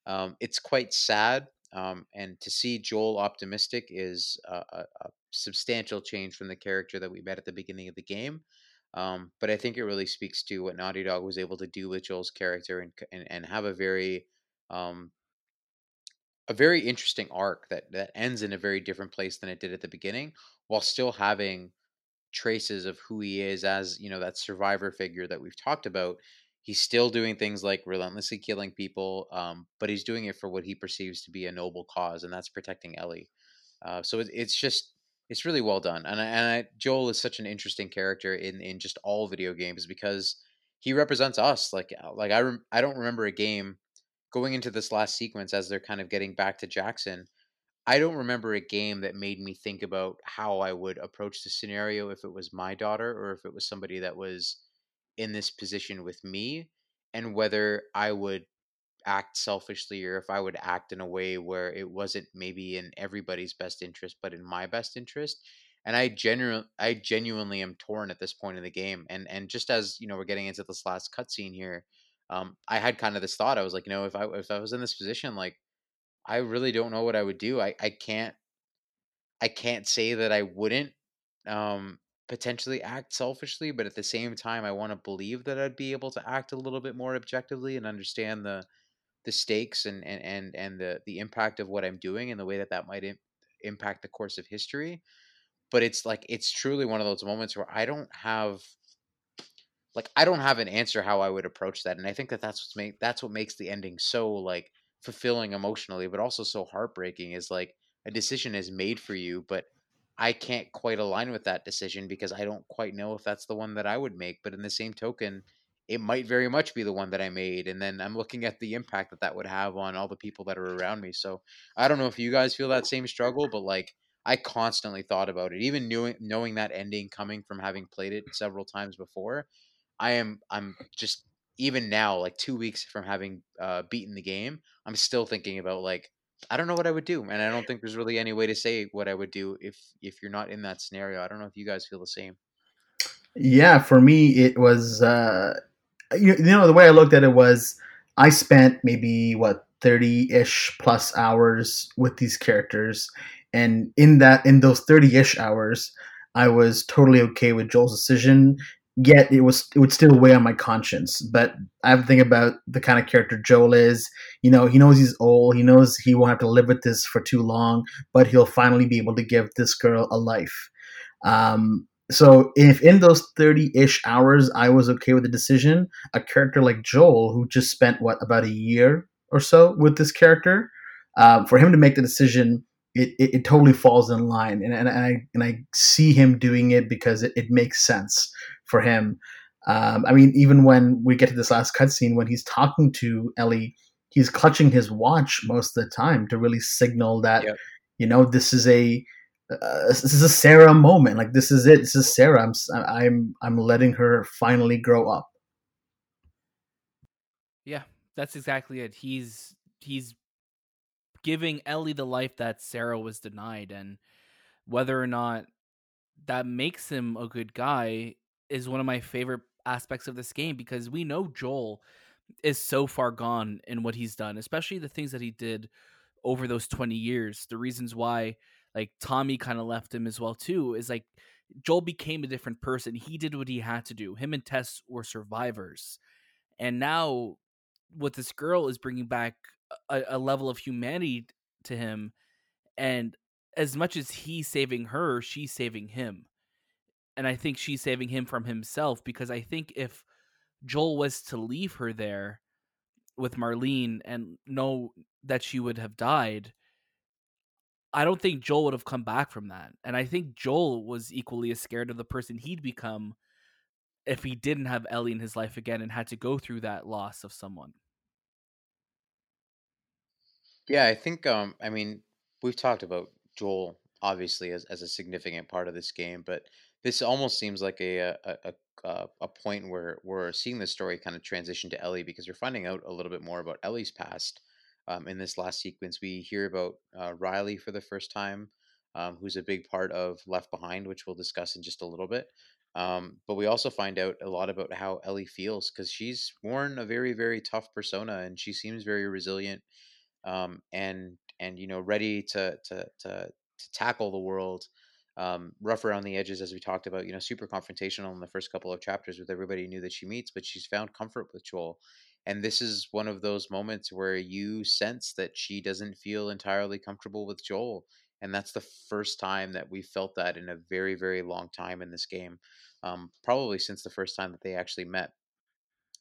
um, it's quite sad. Um, and to see Joel optimistic is a, a, a substantial change from the character that we met at the beginning of the game. Um, but I think it really speaks to what Naughty Dog was able to do with Joel's character and and, and have a very um, a very interesting arc that that ends in a very different place than it did at the beginning, while still having traces of who he is as you know that survivor figure that we've talked about. He's still doing things like relentlessly killing people, um, but he's doing it for what he perceives to be a noble cause, and that's protecting Ellie. Uh, so it, it's just it's really well done, and I, and I, Joel is such an interesting character in in just all video games because he represents us. Like uh, like I rem- I don't remember a game going into this last sequence as they're kind of getting back to Jackson. I don't remember a game that made me think about how I would approach the scenario if it was my daughter or if it was somebody that was in this position with me and whether I would act selfishly or if I would act in a way where it wasn't maybe in everybody's best interest but in my best interest. And I genuinely I genuinely am torn at this point in the game. And and just as, you know, we're getting into this last cutscene here, um, I had kind of this thought. I was like, you know, if I if I was in this position, like I really don't know what I would do. I, I can't I can't say that I wouldn't um potentially act selfishly, but at the same time I want to believe that I'd be able to act a little bit more objectively and understand the the stakes and and and, and the the impact of what I'm doing and the way that that might Im- impact the course of history. But it's like it's truly one of those moments where I don't have like I don't have an answer how I would approach that, and I think that that's what's make that's what makes the ending so like fulfilling emotionally, but also so heartbreaking. Is like a decision is made for you, but I can't quite align with that decision because I don't quite know if that's the one that I would make. But in the same token, it might very much be the one that I made. And then I'm looking at the impact that that would have on all the people that are around me. So I don't know if you guys feel that same struggle, but like I constantly thought about it, even knowing knowing that ending coming from having played it several times before. I am I'm just even now, like two weeks from having uh, beaten the game, I'm still thinking about like I don't know what I would do, and I don't think there's really any way to say what I would do if if you're not in that scenario. I don't know if you guys feel the same. Yeah, for me, it was uh, you, know the way I looked at it was I spent maybe what 30-ish plus hours with these characters and in that in those 30-ish hours I was totally okay with Joel's decision yet it was it would still weigh on my conscience. But I have to think about the kind of character Joel is. You know he knows he's old. He knows he won't have to live with this for too long but he'll finally be able to give this girl a life. Um, so if in those 30-ish hours i was okay with the decision a character like joel who just spent what about a year or so with this character um, for him to make the decision it, it, it, totally falls in line and, and i and i see him doing it because it, it makes sense for him um, i mean even when we get to this last cutscene when he's talking to ellie he's clutching his watch most of the time to really signal that yep. you know this is a uh, this is a Sarah moment. Like this is it. This is Sarah. I'm I'm I'm letting her finally grow up. Yeah, that's exactly it. He's he's giving Ellie the life that Sarah was denied, and whether or not that makes him a good guy is one of my favorite aspects of this game because we know Joel is so far gone in what he's done, especially the things that he did over those 20 years. The reasons why like Tommy kind of left him as well too is like Joel became a different person. He did what he had to do. Him and Tess were survivors. And now what this girl is bringing back a, a level of humanity to him and as much as he's saving her, she's saving him. and I think she's saving him from himself because I think if Joel was to leave her there with Marlene and know that she would have died, I don't think Joel would have come back from that. And I think Joel was equally as scared of the person he'd become if he didn't have Ellie in his life again and had to go through that loss of someone. Yeah, I think um I mean, we've talked about Joel obviously as, as a significant part of this game, but this almost seems like a a, a, a a point where we're seeing the story kind of transition to Ellie because we're finding out a little bit more about Ellie's past. Um, in this last sequence, we hear about uh, Riley for the first time, um, who's a big part of Left Behind, which we'll discuss in just a little bit. Um, but we also find out a lot about how Ellie feels because she's worn a very, very tough persona and she seems very resilient um, and and you know ready to to to to tackle the world um, rough around the edges as we talked about you know super confrontational in the first couple of chapters with everybody new that she meets but she's found comfort with joel. And this is one of those moments where you sense that she doesn't feel entirely comfortable with joel and that's the first time that we felt that in a very very long time in this game um, probably since the first time that they actually met.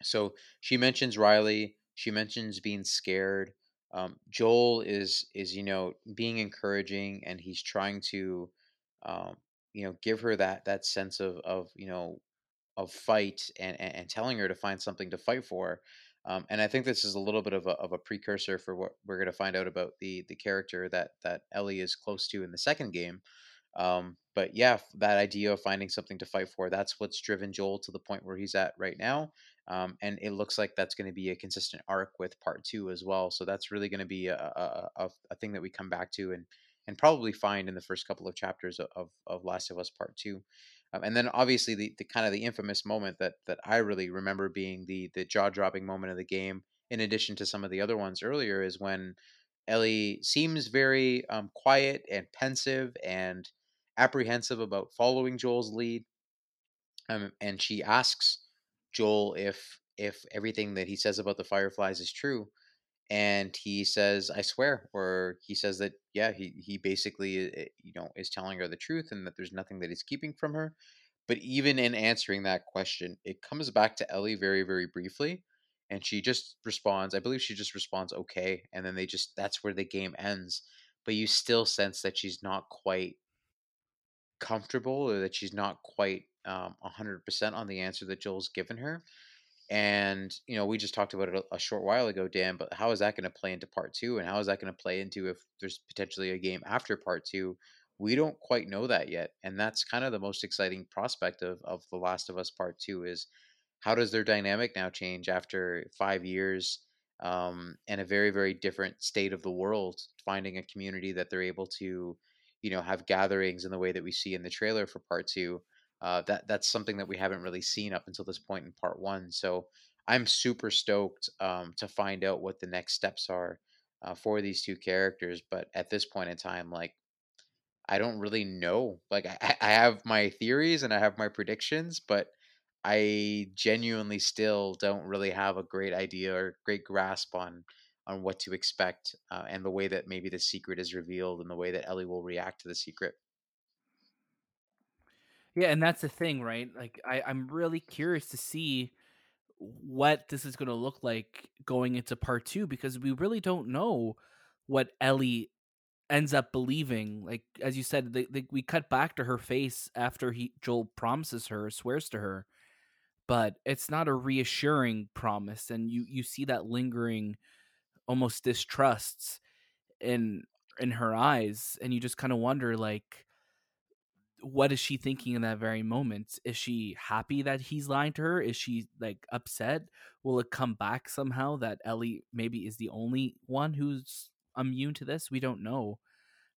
So she mentions riley she mentions being scared um, Joel is is you know being encouraging and he's trying to um, you know give her that that sense of of you know of fight and, and, and telling her to find something to fight for. Um, and I think this is a little bit of a, of a precursor for what we're going to find out about the the character that that Ellie is close to in the second game. Um, but yeah, that idea of finding something to fight for, that's what's driven Joel to the point where he's at right now. Um, and it looks like that's going to be a consistent arc with part two as well. So that's really going to be a, a, a, thing that we come back to and and probably find in the first couple of chapters of, of Last of Us Part Two. Um, and then obviously the, the kind of the infamous moment that that I really remember being the the jaw dropping moment of the game, in addition to some of the other ones earlier, is when Ellie seems very um, quiet and pensive and apprehensive about following Joel's lead. Um, and she asks Joel if if everything that he says about the Fireflies is true, and he says, "I swear," or he says that yeah, he he basically eh, you know is telling her the truth and that there's nothing that he's keeping from her. But even in answering that question, it comes back to Ellie very very briefly, and she just responds. I believe she just responds, "Okay," and then they just that's where the game ends. But you still sense that she's not quite comfortable or that she's not quite um, 100% on the answer that Joel's given her. And, you know, we just talked about it a, a short while ago, Dan, but how is that going to play into part two? And how is that going to play into if there's potentially a game after part two? We don't quite know that yet. And that's kind of the most exciting prospect of, of The Last of Us Part Two is how does their dynamic now change after five years um, and a very, very different state of the world, finding a community that they're able to you know have gatherings in the way that we see in the trailer for part two uh, that that's something that we haven't really seen up until this point in part one so i'm super stoked um, to find out what the next steps are uh, for these two characters but at this point in time like i don't really know like I, I have my theories and i have my predictions but i genuinely still don't really have a great idea or great grasp on on what to expect uh, and the way that maybe the secret is revealed and the way that Ellie will react to the secret. Yeah, and that's the thing, right? Like I, I'm really curious to see what this is going to look like going into part two because we really don't know what Ellie ends up believing. Like as you said, we cut back to her face after he Joel promises her, swears to her, but it's not a reassuring promise, and you you see that lingering almost distrusts in in her eyes and you just kind of wonder like what is she thinking in that very moment? Is she happy that he's lying to her? Is she like upset? Will it come back somehow that ellie maybe is the only one who's immune to this? We don't know.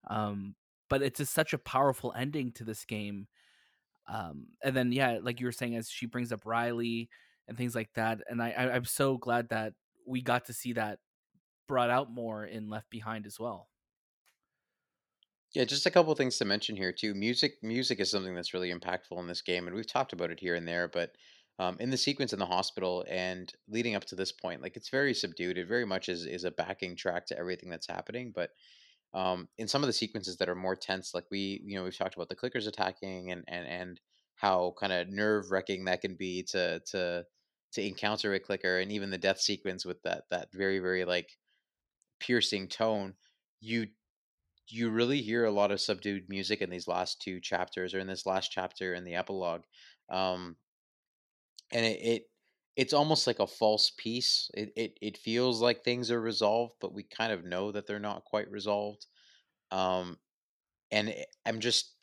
Um but it's just such a powerful ending to this game. Um and then yeah like you were saying as she brings up riley and things like that and i, I i'm so glad that we got to see that brought out more in Left Behind as well. Yeah, just a couple of things to mention here too. Music, music is something that's really impactful in this game, and we've talked about it here and there. But um, in the sequence in the hospital and leading up to this point, like it's very subdued. It very much is is a backing track to everything that's happening. But um, in some of the sequences that are more tense, like we, you know, we've talked about the clickers attacking and and and how kind of nerve wracking that can be to to to encounter a clicker and even the death sequence with that that very very like piercing tone you you really hear a lot of subdued music in these last two chapters or in this last chapter in the epilogue? Um and it, it it's almost like a false peace. It, it it feels like things are resolved but we kind of know that they're not quite resolved. Um and i'm just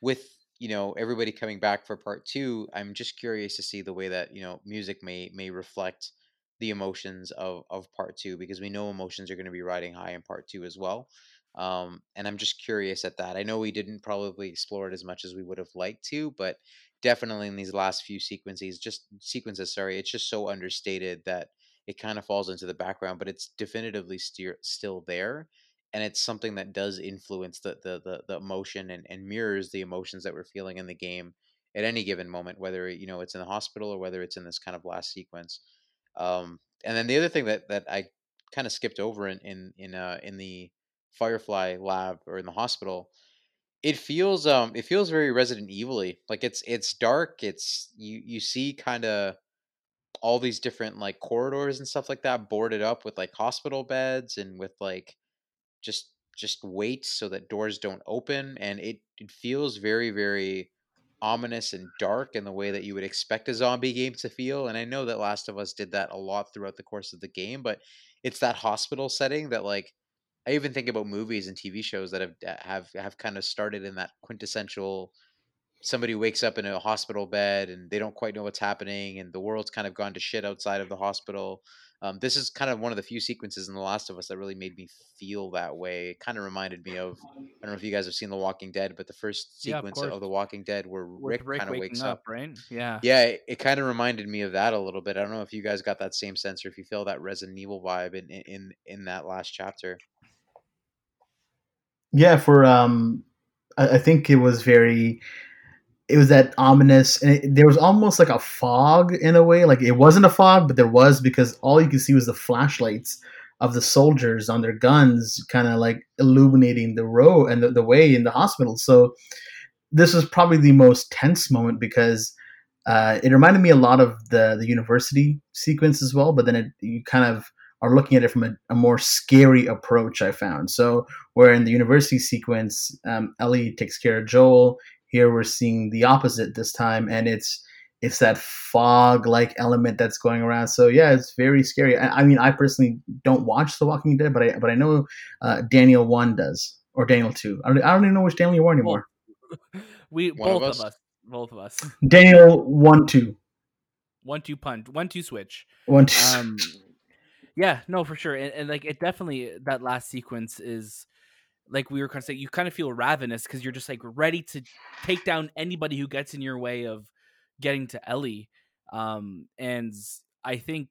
with you know everybody coming back for part two i'm just curious to see the way that you know music may may reflect the emotions of of part two because we know emotions are going to be riding high in part two as well um and i'm just curious at that. I know we didn't probably explore it as much as we would have liked to but definitely in these last few sequences just sequences sorry it's just so understated that it kind of falls into the background but it's definitively steer, still there and it's something that does influence the the the, the emotion and, and mirrors the emotions that we're feeling in the game at any given moment whether you know it's in the hospital or whether it's in this kind of last sequence um and then the other thing that that i kind of skipped over in in in uh in the firefly lab or in the hospital it feels um it feels very resident Evilly. like it's it's dark it's you you see kind of all these different like corridors and stuff like that boarded up with like hospital beds and with like just just wait so that doors don't open and it, it feels very very ominous and dark in the way that you would expect a zombie game to feel and i know that last of us did that a lot throughout the course of the game but it's that hospital setting that like i even think about movies and tv shows that have have have kind of started in that quintessential somebody wakes up in a hospital bed and they don't quite know what's happening and the world's kind of gone to shit outside of the hospital um, this is kind of one of the few sequences in The Last of Us that really made me feel that way. It kind of reminded me of I don't know if you guys have seen The Walking Dead, but the first Yeah, of sequence of. The Walking Dead where Rick, Rick kind of wakes up, up. right? Yeah. Yeah, it, it kind of reminded me of that a little bit. I don't know if you guys got that same sense or if you feel that Resident Evil vibe in in, in that last chapter. Yeah, for um, I, I think it was very. It was that ominous, and it, there was almost like a fog in a way. Like it wasn't a fog, but there was because all you could see was the flashlights of the soldiers on their guns, kind of like illuminating the row and the, the way in the hospital. So this was probably the most tense moment because uh, it reminded me a lot of the the university sequence as well. But then it, you kind of are looking at it from a, a more scary approach. I found so where in the university sequence, um, Ellie takes care of Joel. Here we're seeing the opposite this time, and it's it's that fog like element that's going around. So yeah, it's very scary. I, I, mean, I personally don't watch The Walking Dead, but I but I know uh, Daniel one does or Daniel two. I don't, I don't even know which Daniel you are anymore. we One of both of us? us. both of us. Daniel one two One two punch, one two switch. one two. Um, yeah, no, for sure, and, and like it definitely that last sequence is like we were kind of saying. You kind of feel ravenous because you're just like ready to take down anybody who gets in your way of getting to Ellie. Um, and I think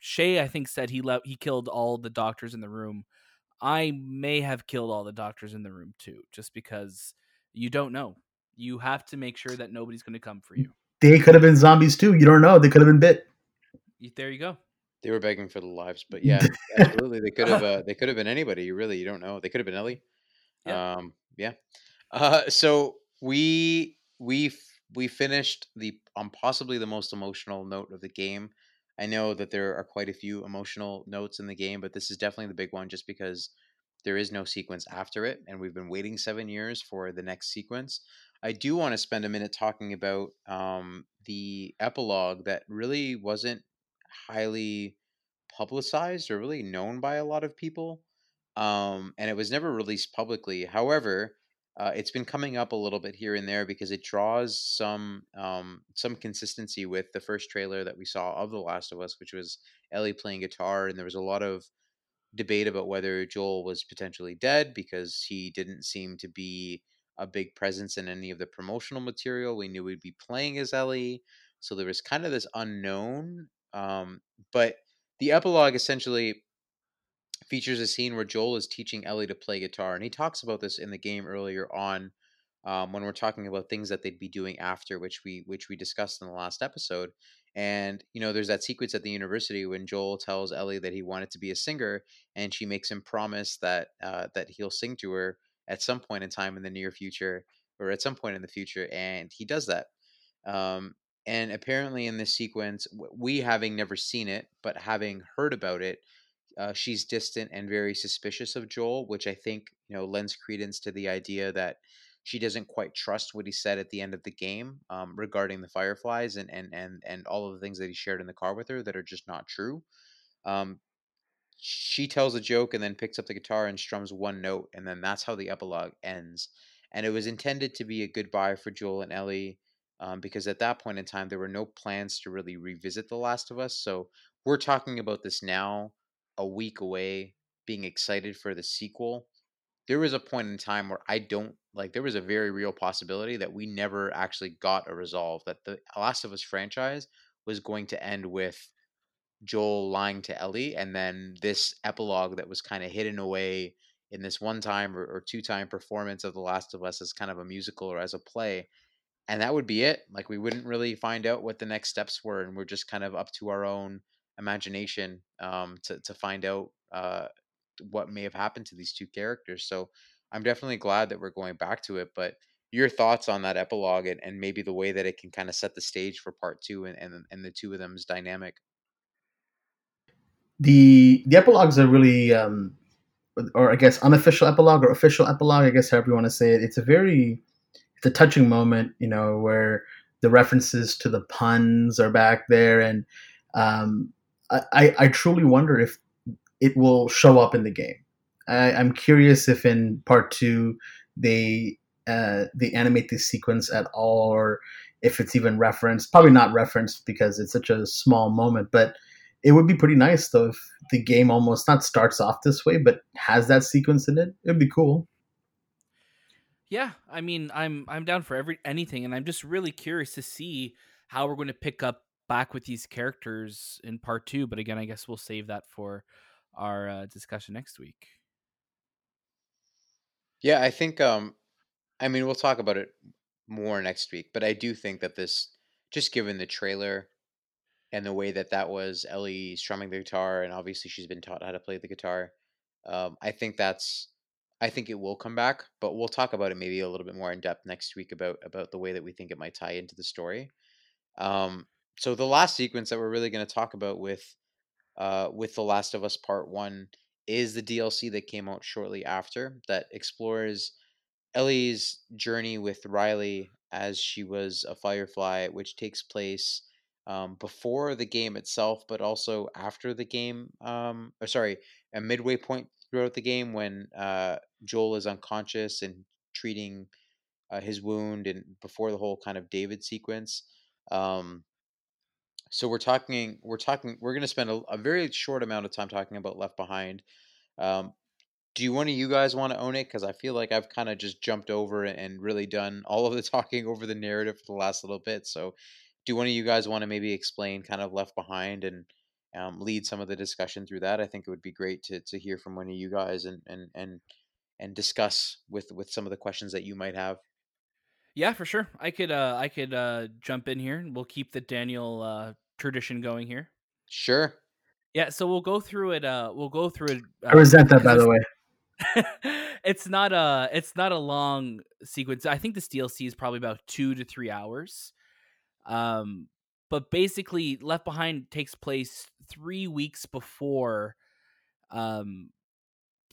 Shay, I think said he le- he killed all the doctors in the room. I may have killed all the doctors in the room too, just because you don't know. You have to make sure that nobody's going to come for you. they could have been zombies too. You don't know. They could have been bit. You- There you go. They were begging for the lives, but yeah, absolutely. They could have uh, they could have been anybody. You really you don't know. They could have been Ellie. Yeah. Um, yeah. Uh, so we we we finished the on possibly the most emotional note of the game. I know that there are quite a few emotional notes in the game, but this is definitely the big one just because there is no sequence after it, and we've been waiting seven years for the next sequence. I do want to spend a minute talking about um, the epilogue that really wasn't highly publicized or really known by a lot of people. Um, and it was never released publicly. However, uh, it's been coming up a little bit here and there because it draws some um, some consistency with the first trailer that we saw of The Last of Us, which was Ellie playing guitar, and there was a lot of debate about whether Joel was potentially dead because he didn't seem to be a big presence in any of the promotional material. We knew we'd be playing as Ellie, so there was kind of this unknown. Um, but the epilogue essentially features a scene where Joel is teaching Ellie to play guitar, and he talks about this in the game earlier on um, when we're talking about things that they'd be doing after, which we which we discussed in the last episode. And you know, there's that sequence at the university when Joel tells Ellie that he wanted to be a singer, and she makes him promise that uh, that he'll sing to her at some point in time in the near future, or at some point in the future, and he does that. Um, and apparently, in this sequence, we having never seen it, but having heard about it, uh, she's distant and very suspicious of Joel, which I think you know lends credence to the idea that she doesn't quite trust what he said at the end of the game um, regarding the fireflies and and and and all of the things that he shared in the car with her that are just not true. Um, she tells a joke and then picks up the guitar and strums one note, and then that's how the epilogue ends. And it was intended to be a goodbye for Joel and Ellie, um, because at that point in time there were no plans to really revisit The Last of Us. So we're talking about this now, a week away, being excited for the sequel. There was a point in time where I don't like. There was a very real possibility that we never actually got a resolve. That the Last of Us franchise was going to end with Joel lying to Ellie, and then this epilogue that was kind of hidden away in this one time or, or two time performance of The Last of Us as kind of a musical or as a play. And that would be it. Like we wouldn't really find out what the next steps were, and we're just kind of up to our own imagination um, to to find out uh, what may have happened to these two characters. So I'm definitely glad that we're going back to it. But your thoughts on that epilogue and, and maybe the way that it can kind of set the stage for part two and, and, and the two of them's dynamic the the epilogues are really um, or I guess unofficial epilogue or official epilogue, I guess however you want to say it. It's a very a touching moment, you know, where the references to the puns are back there, and um, I, I truly wonder if it will show up in the game. I, I'm curious if in part two they uh, they animate this sequence at all, or if it's even referenced. Probably not referenced because it's such a small moment, but it would be pretty nice though if the game almost not starts off this way, but has that sequence in it. It'd be cool. Yeah, I mean, I'm I'm down for every anything, and I'm just really curious to see how we're going to pick up back with these characters in part two. But again, I guess we'll save that for our uh, discussion next week. Yeah, I think. Um, I mean, we'll talk about it more next week, but I do think that this, just given the trailer and the way that that was Ellie strumming the guitar, and obviously she's been taught how to play the guitar. Um, I think that's, I think it will come back, but we'll talk about it maybe a little bit more in depth next week about about the way that we think it might tie into the story. Um, so the last sequence that we're really going to talk about with, uh, with the Last of Us Part One is the DLC that came out shortly after that explores Ellie's journey with Riley as she was a Firefly, which takes place um, before the game itself, but also after the game. Um, or sorry, a midway point throughout the game when uh, Joel is unconscious and treating uh, his wound, and before the whole kind of David sequence. Um, so we're talking, we're talking, we're going to spend a, a, very short amount of time talking about Left Behind. Um, do you one of you guys want to own it? Because I feel like I've kind of just jumped over and really done all of the talking over the narrative for the last little bit. So do one of you guys want to maybe explain kind of left behind and um, lead some of the discussion through that? I think it would be great to to hear from one of you guys and and and and discuss with with some of the questions that you might have. Yeah, for sure. I could uh I could uh jump in here. and We'll keep the Daniel uh tradition going here. Sure. Yeah, so we'll go through it uh we'll go through it uh, I resent that by the way. it's not a it's not a long sequence. I think this DLC is probably about 2 to 3 hours. Um, but basically, Left Behind takes place three weeks before, um,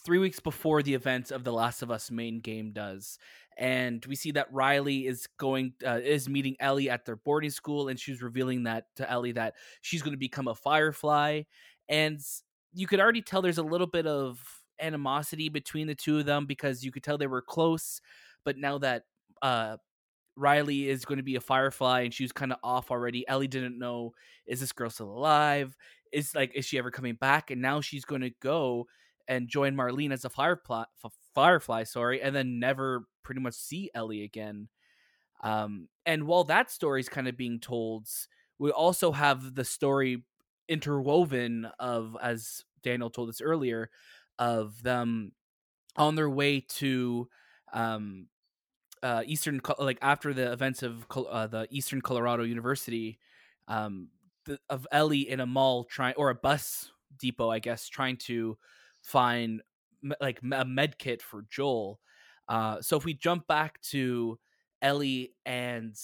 three weeks before the events of the Last of Us main game does, and we see that Riley is going uh, is meeting Ellie at their boarding school, and she's revealing that to Ellie that she's going to become a Firefly, and you could already tell there's a little bit of animosity between the two of them because you could tell they were close, but now that uh, Riley is going to be a Firefly and she was kind of off already. Ellie didn't know is this girl still alive? Is like is she ever coming back? And now she's going to go and join Marlene as a Firefly, Firefly, sorry, and then never pretty much see Ellie again. Um, and while that story is kind of being told, we also have the story interwoven of, as Daniel told us earlier, of them on their way to um, uh, Eastern, like after the events of uh, the Eastern Colorado University, um, the, of Ellie in a mall trying or a bus depot, I guess, trying to find like a med kit for Joel. Uh, so if we jump back to Ellie and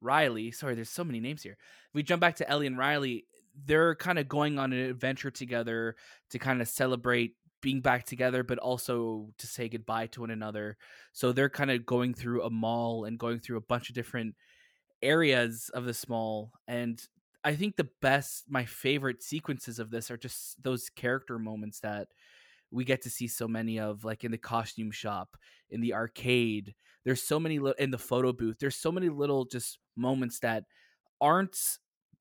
Riley, sorry, there's so many names here. If we jump back to Ellie and Riley, they're kind of going on an adventure together to kind of celebrate being back together, but also to say goodbye to one another. So they're kind of going through a mall and going through a bunch of different areas of the mall. And I think the best, my favorite sequences of this are just those character moments that we get to see so many of, like in the costume shop, in the arcade. There's so many li- in the photo booth. There's so many little just moments that aren't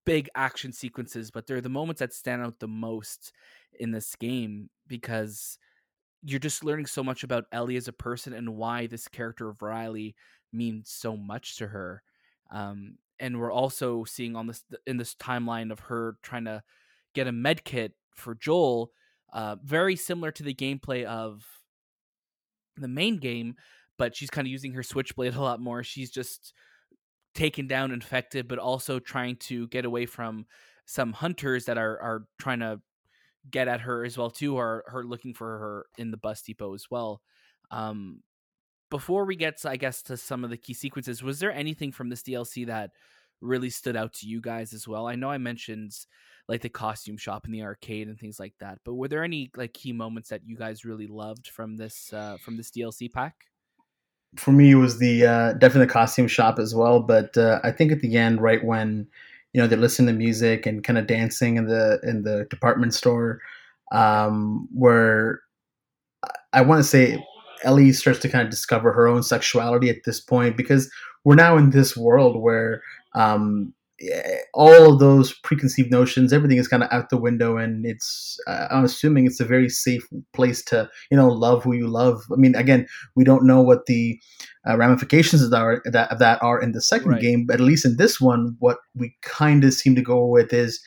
big action sequences, but they're the moments that stand out the most in this game because you're just learning so much about Ellie as a person and why this character of Riley means so much to her. Um, and we're also seeing on this in this timeline of her trying to get a med kit for Joel, uh, very similar to the gameplay of the main game, but she's kind of using her switchblade a lot more. She's just taken down infected, but also trying to get away from some hunters that are are trying to get at her as well too, or her looking for her in the bus depot as well. Um, before we get, to, I guess, to some of the key sequences, was there anything from this DLC that really stood out to you guys as well? I know I mentioned like the costume shop in the arcade and things like that, but were there any like key moments that you guys really loved from this uh, from this DLC pack? for me, it was the uh, definitely the costume shop as well. But uh, I think at the end, right when you know they're listening to music and kind of dancing in the in the department store, um, where I want to say Ellie starts to kind of discover her own sexuality at this point because we're now in this world where um, all of those preconceived notions, everything is kind of out the window, and it's uh, I'm assuming it's a very safe place to you know love who you love. I mean, again, we don't know what the uh, ramifications of that, are, that of that are in the second right. game, but at least in this one, what we kind of seem to go with is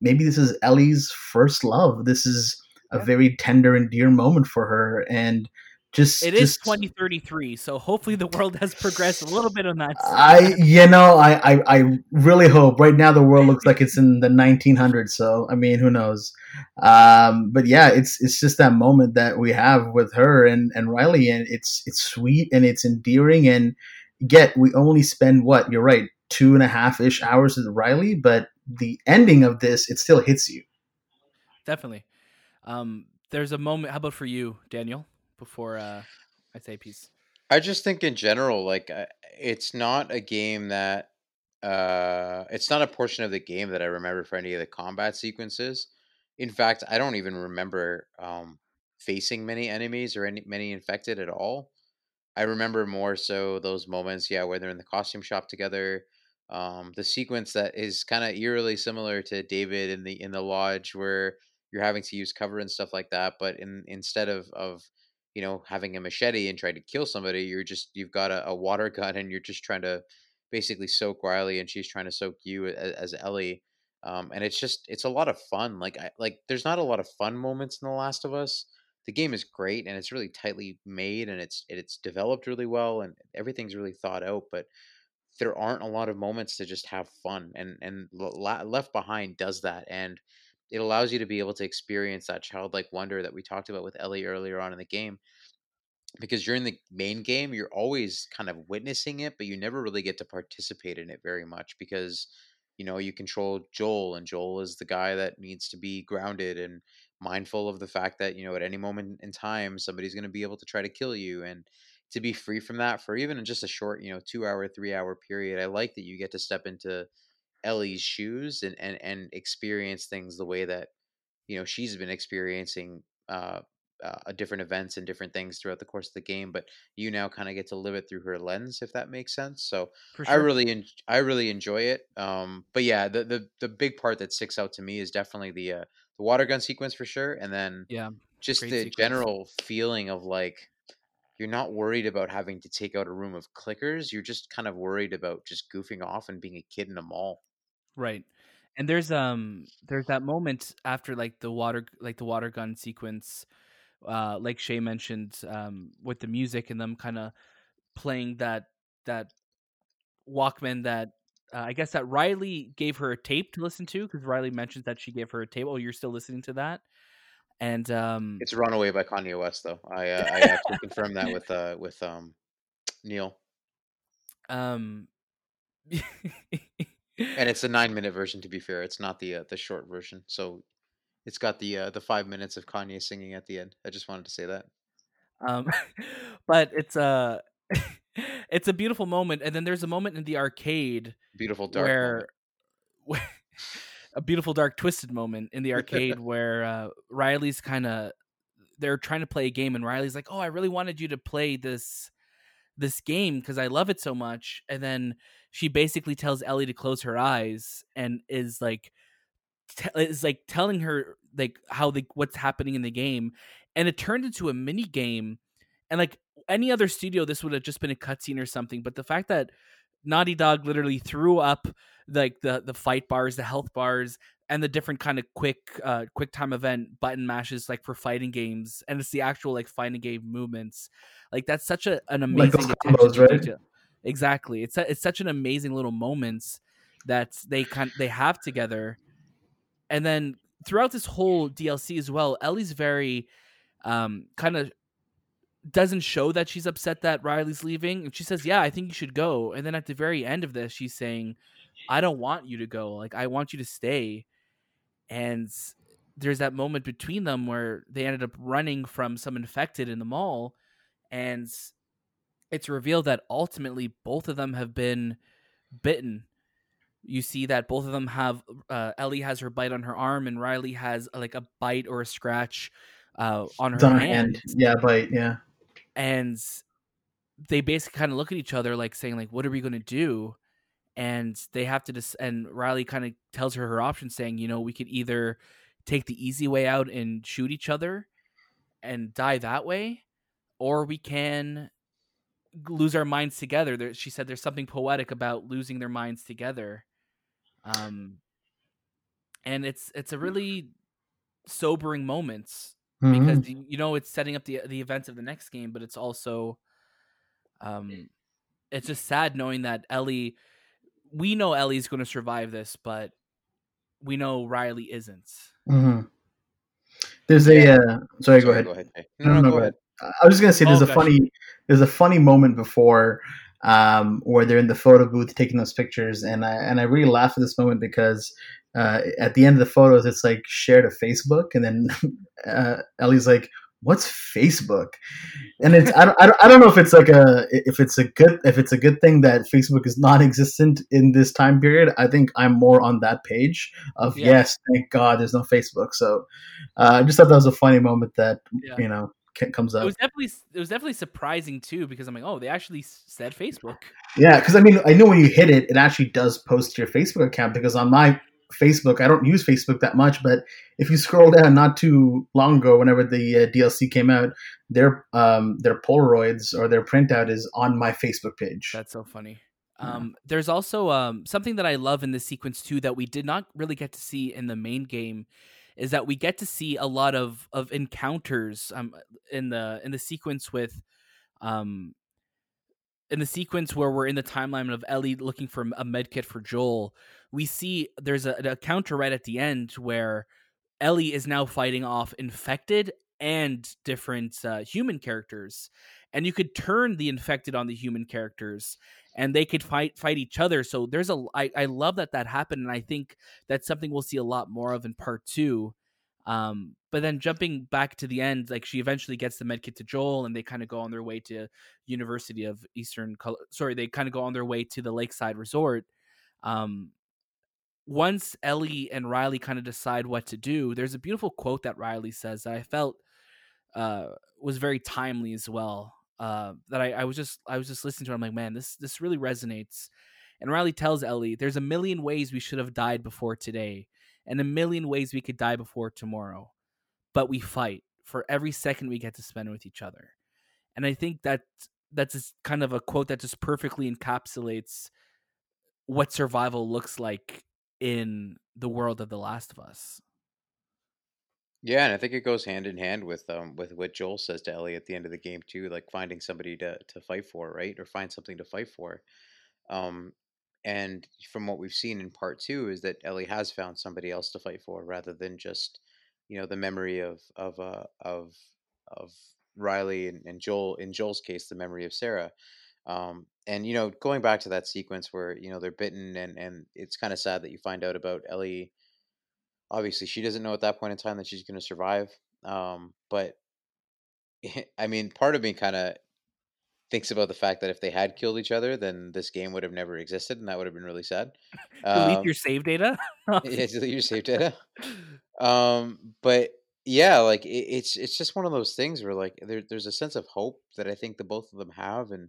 maybe this is Ellie's first love. This is a very tender and dear moment for her, and just it is 2033 so hopefully the world has progressed a little bit on that i you know I, I i really hope. Right now the world looks like it's in the 1900s so i mean who knows? Um but yeah it's it's just that moment that we have with her and and riley and it's it's sweet and it's endearing and yet we only spend what you're right two and a half ish hours with riley but the ending of this it still hits you. Definitely. Um there's a moment how about for you daniel before uh, I say peace. I just think in general, like it's not a game that uh, it's not a portion of the game that I remember for any of the combat sequences. In fact, I don't even remember um, facing many enemies or any many infected at all. I remember more so those moments, yeah, where they're in the costume shop together. Um, the sequence that is kind of eerily similar to David in the in the lodge, where you're having to use cover and stuff like that, but in instead of of you know, having a machete and trying to kill somebody. You're just you've got a, a water gun and you're just trying to basically soak Riley, and she's trying to soak you as, as Ellie. Um, and it's just it's a lot of fun. Like I like there's not a lot of fun moments in The Last of Us. The game is great and it's really tightly made and it's it's developed really well and everything's really thought out. But there aren't a lot of moments to just have fun and and Left Behind does that and it allows you to be able to experience that childlike wonder that we talked about with Ellie earlier on in the game. Because during the main game, you're always kind of witnessing it, but you never really get to participate in it very much because, you know, you control Joel, and Joel is the guy that needs to be grounded and mindful of the fact that, you know, at any moment in time, somebody's going to be able to try to kill you. And to be free from that for even just a short, you know, two hour, three hour period, I like that you get to step into Ellie's shoes and and and experience things the way that you know she's been experiencing uh, uh, different events and different things throughout the course of the game. But you now kind of get to live it through her lens, if that makes sense. So sure. I really en- I really enjoy it. Um, but yeah, the, the the big part that sticks out to me is definitely the uh, the water gun sequence for sure, and then yeah, just the sequence. general feeling of like you're not worried about having to take out a room of clickers. You're just kind of worried about just goofing off and being a kid in a mall. Right. And there's um there's that moment after like the water like the water gun sequence, uh, like Shay mentioned, um, with the music and them kind of playing that that Walkman that uh, I guess that Riley gave her a tape to listen to because Riley mentions that she gave her a tape. Oh, you're still listening to that? And um, it's "Runaway" by Kanye West, though. I uh, I actually confirmed that with uh with um Neil. Um, and it's a nine minute version. To be fair, it's not the uh, the short version. So it's got the uh, the five minutes of Kanye singing at the end. I just wanted to say that. Um, but it's a it's a beautiful moment, and then there's a moment in the arcade, beautiful dark where, where a beautiful dark twisted moment in the arcade where uh, Riley's kind of they're trying to play a game, and Riley's like, "Oh, I really wanted you to play this." This game because I love it so much. And then she basically tells Ellie to close her eyes and is like, t- is like telling her like how the what's happening in the game, and it turned into a mini game. And like any other studio, this would have just been a cutscene or something. But the fact that Naughty Dog literally threw up like the the fight bars, the health bars, and the different kind of quick uh quick time event button mashes like for fighting games, and it's the actual like fighting game movements. Like that's such a, an amazing like combos, right? Exactly. It's a, it's such an amazing little moments that they kind they have together. And then throughout this whole DLC as well, Ellie's very um kind of doesn't show that she's upset that Riley's leaving. And she says, Yeah, I think you should go. And then at the very end of this, she's saying, I don't want you to go. Like, I want you to stay. And there's that moment between them where they ended up running from some infected in the mall. And it's revealed that ultimately both of them have been bitten. You see that both of them have, uh, Ellie has her bite on her arm, and Riley has like a bite or a scratch uh, on her hand. hand. Yeah, bite. Yeah and they basically kind of look at each other like saying like what are we going to do and they have to dis- and riley kind of tells her her option saying you know we could either take the easy way out and shoot each other and die that way or we can lose our minds together there, she said there's something poetic about losing their minds together um and it's it's a really sobering moments mm-hmm. because you know it's setting up the the events of the next game, but it's also um it's just sad knowing that Ellie we know Ellie's going to survive this, but we know Riley isn't. Mm-hmm. There's a uh, sorry, sorry, go ahead. Go ahead. No, no, no, go, ahead. ahead. I was just gonna say there's oh, a funny there's a funny moment before um, where they're in the photo booth taking those pictures, and I and I really laugh at this moment because uh, at the end of the photos, it's like shared to Facebook, and then uh, Ellie's like, "What's Facebook?" And it's I don't, I don't know if it's like a if it's a good if it's a good thing that Facebook is non-existent in this time period. I think I'm more on that page of yeah. yes, thank God there's no Facebook. So uh, I just thought that was a funny moment that yeah. you know comes up. It was definitely it was definitely surprising too because I'm like, oh, they actually said Facebook. Yeah, because I mean, I know when you hit it, it actually does post to your Facebook account because on my Facebook. I don't use Facebook that much, but if you scroll down not too long ago, whenever the uh, DLC came out, their um, their Polaroids or their printout is on my Facebook page. That's so funny. Um, there's also um, something that I love in this sequence too that we did not really get to see in the main game is that we get to see a lot of of encounters um, in the in the sequence with um in the sequence where we're in the timeline of Ellie looking for a medkit for Joel we see there's a, a counter right at the end where Ellie is now fighting off infected and different uh, human characters, and you could turn the infected on the human characters, and they could fight fight each other. So there's a I, I love that that happened, and I think that's something we'll see a lot more of in part two. Um, but then jumping back to the end, like she eventually gets the medkit to Joel, and they kind of go on their way to University of Eastern. Sorry, they kind of go on their way to the Lakeside Resort. Um, once Ellie and Riley kind of decide what to do, there's a beautiful quote that Riley says that I felt uh, was very timely as well. Uh, that I, I, was just I was just listening to. It, I'm like, man, this this really resonates. And Riley tells Ellie, "There's a million ways we should have died before today, and a million ways we could die before tomorrow, but we fight for every second we get to spend with each other." And I think that that's kind of a quote that just perfectly encapsulates what survival looks like in the world of The Last of Us. Yeah, and I think it goes hand in hand with um with what Joel says to Ellie at the end of the game too, like finding somebody to to fight for, right? Or find something to fight for. Um and from what we've seen in part 2 is that Ellie has found somebody else to fight for rather than just, you know, the memory of of uh of of Riley and, and Joel in Joel's case the memory of Sarah. Um and you know, going back to that sequence where you know they're bitten, and and it's kind of sad that you find out about Ellie. Obviously, she doesn't know at that point in time that she's going to survive. Um, but I mean, part of me kind of thinks about the fact that if they had killed each other, then this game would have never existed, and that would have been really sad. delete Um, your save data. yeah, delete your save data. Um, but yeah, like it, it's it's just one of those things where like there there's a sense of hope that I think the both of them have, and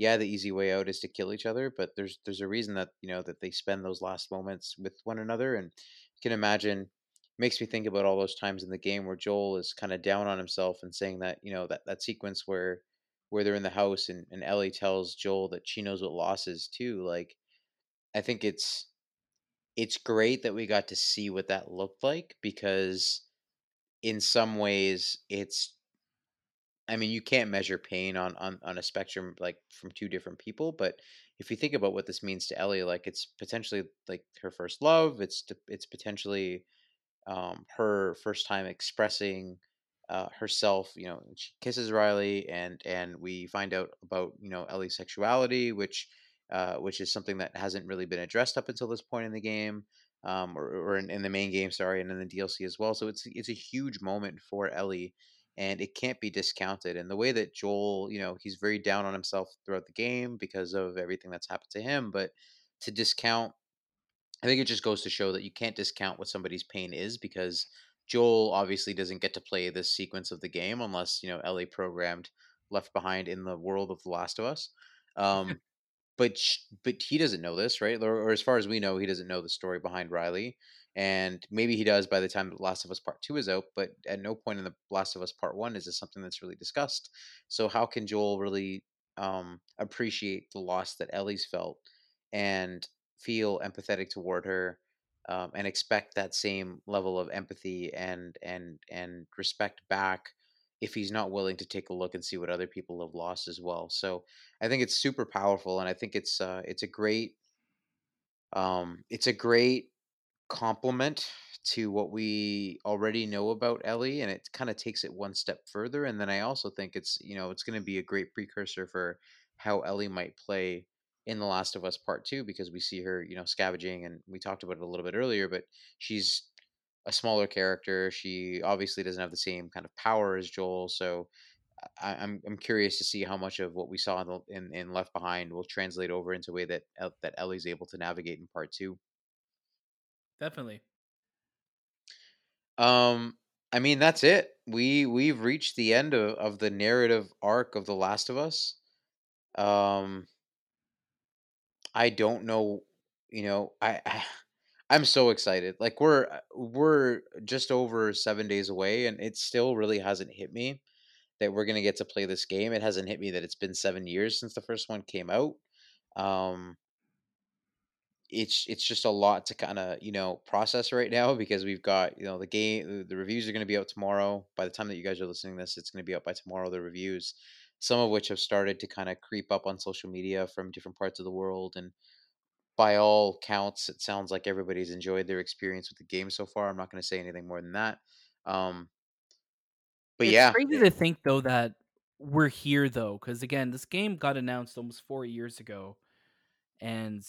yeah, the easy way out is to kill each other, but there's there's a reason that you know that they spend those last moments with one another, and you can imagine. Makes me think about all those times in the game where Joel is kind of down on himself and saying that you know that that sequence where where they're in the house and, and Ellie tells Joel that she knows what loss is too. Like I think it's it's great that we got to see what that looked like because in some ways it's I mean you can't measure pain on on on a spectrum like from two different people but if you think about what this means to Ellie like it's potentially like her first love it's it's potentially um, her first time expressing uh, herself. You know, she kisses Riley, and and we find out about you know Ellie's sexuality, which uh, which is something that hasn't really been addressed up until this point in the game, um, or, or in, in the main game, sorry, and in the DLC as well. So it's it's a huge moment for Ellie. And it can't be discounted. And the way that Joel, you know, he's very down on himself throughout the game because of everything that's happened to him. But to discount I think it just goes to show that you can't discount what somebody's pain is because Joel obviously doesn't get to play this sequence of the game unless, you know, Ellie programmed left behind in the world of The Last of Us. Um, but but he doesn't know this, right? Or, or as far as we know, he doesn't know the story behind Riley, and maybe he does by the time Last of Us Part Two is out. But at no point in The Last of Us Part One is this something that's really discussed. So how can Joel really um, appreciate the loss that Ellie's felt and feel empathetic toward her? Um, and expect that same level of empathy and and and respect back if he's not willing to take a look and see what other people have lost as well. So I think it's super powerful, and I think it's uh, it's a great um, it's a great complement to what we already know about Ellie, and it kind of takes it one step further. And then I also think it's you know it's going to be a great precursor for how Ellie might play in The Last of Us Part Two because we see her you know scavenging, and we talked about it a little bit earlier, but she's a smaller character. She obviously doesn't have the same kind of power as Joel, so I, I'm I'm curious to see how much of what we saw in, the, in in Left Behind will translate over into a way that that Ellie's able to navigate in part two. Definitely. Um, I mean that's it. We we've reached the end of, of the narrative arc of The Last of Us. Um, I don't know, you know, I, I I'm so excited. Like we're uh, we're just over seven days away, and it still really hasn't hit me that we're gonna get to play this game. It hasn't hit me that it's been seven years since the first one came out. Um, it's it's just a lot to kind of you know process right now because we've got you know the game the, reviews are going to be out tomorrow. By the time that you guys are listening to this, it's going to be out by tomorrow. The reviews, some of which have started to kind of creep up on social media from different parts of the world, and by all counts, it sounds like everybody's enjoyed their experience with the game so far. I'm not going to say anything more than that. Um, but yeah, It's yeah, crazy to think though that we're here though, because again, this game got announced almost four years ago, and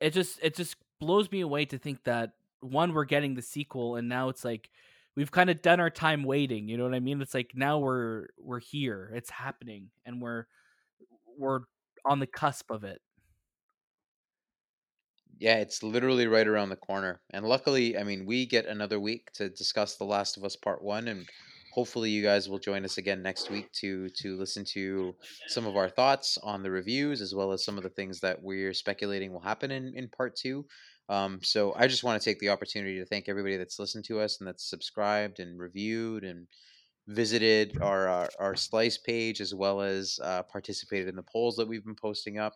it just it just blows me away to think that one we're getting the sequel, and now it's like we've kind of done our time waiting. You know what I mean? It's like now we're we're here, it's happening, and we're we're on the cusp of it. Yeah, it's literally right around the corner. And luckily, I mean, we get another week to discuss The Last of Us Part 1 and hopefully you guys will join us again next week to to listen to some of our thoughts on the reviews as well as some of the things that we're speculating will happen in in Part 2. Um, so I just want to take the opportunity to thank everybody that's listened to us and that's subscribed and reviewed and visited our our, our slice page as well as uh, participated in the polls that we've been posting up.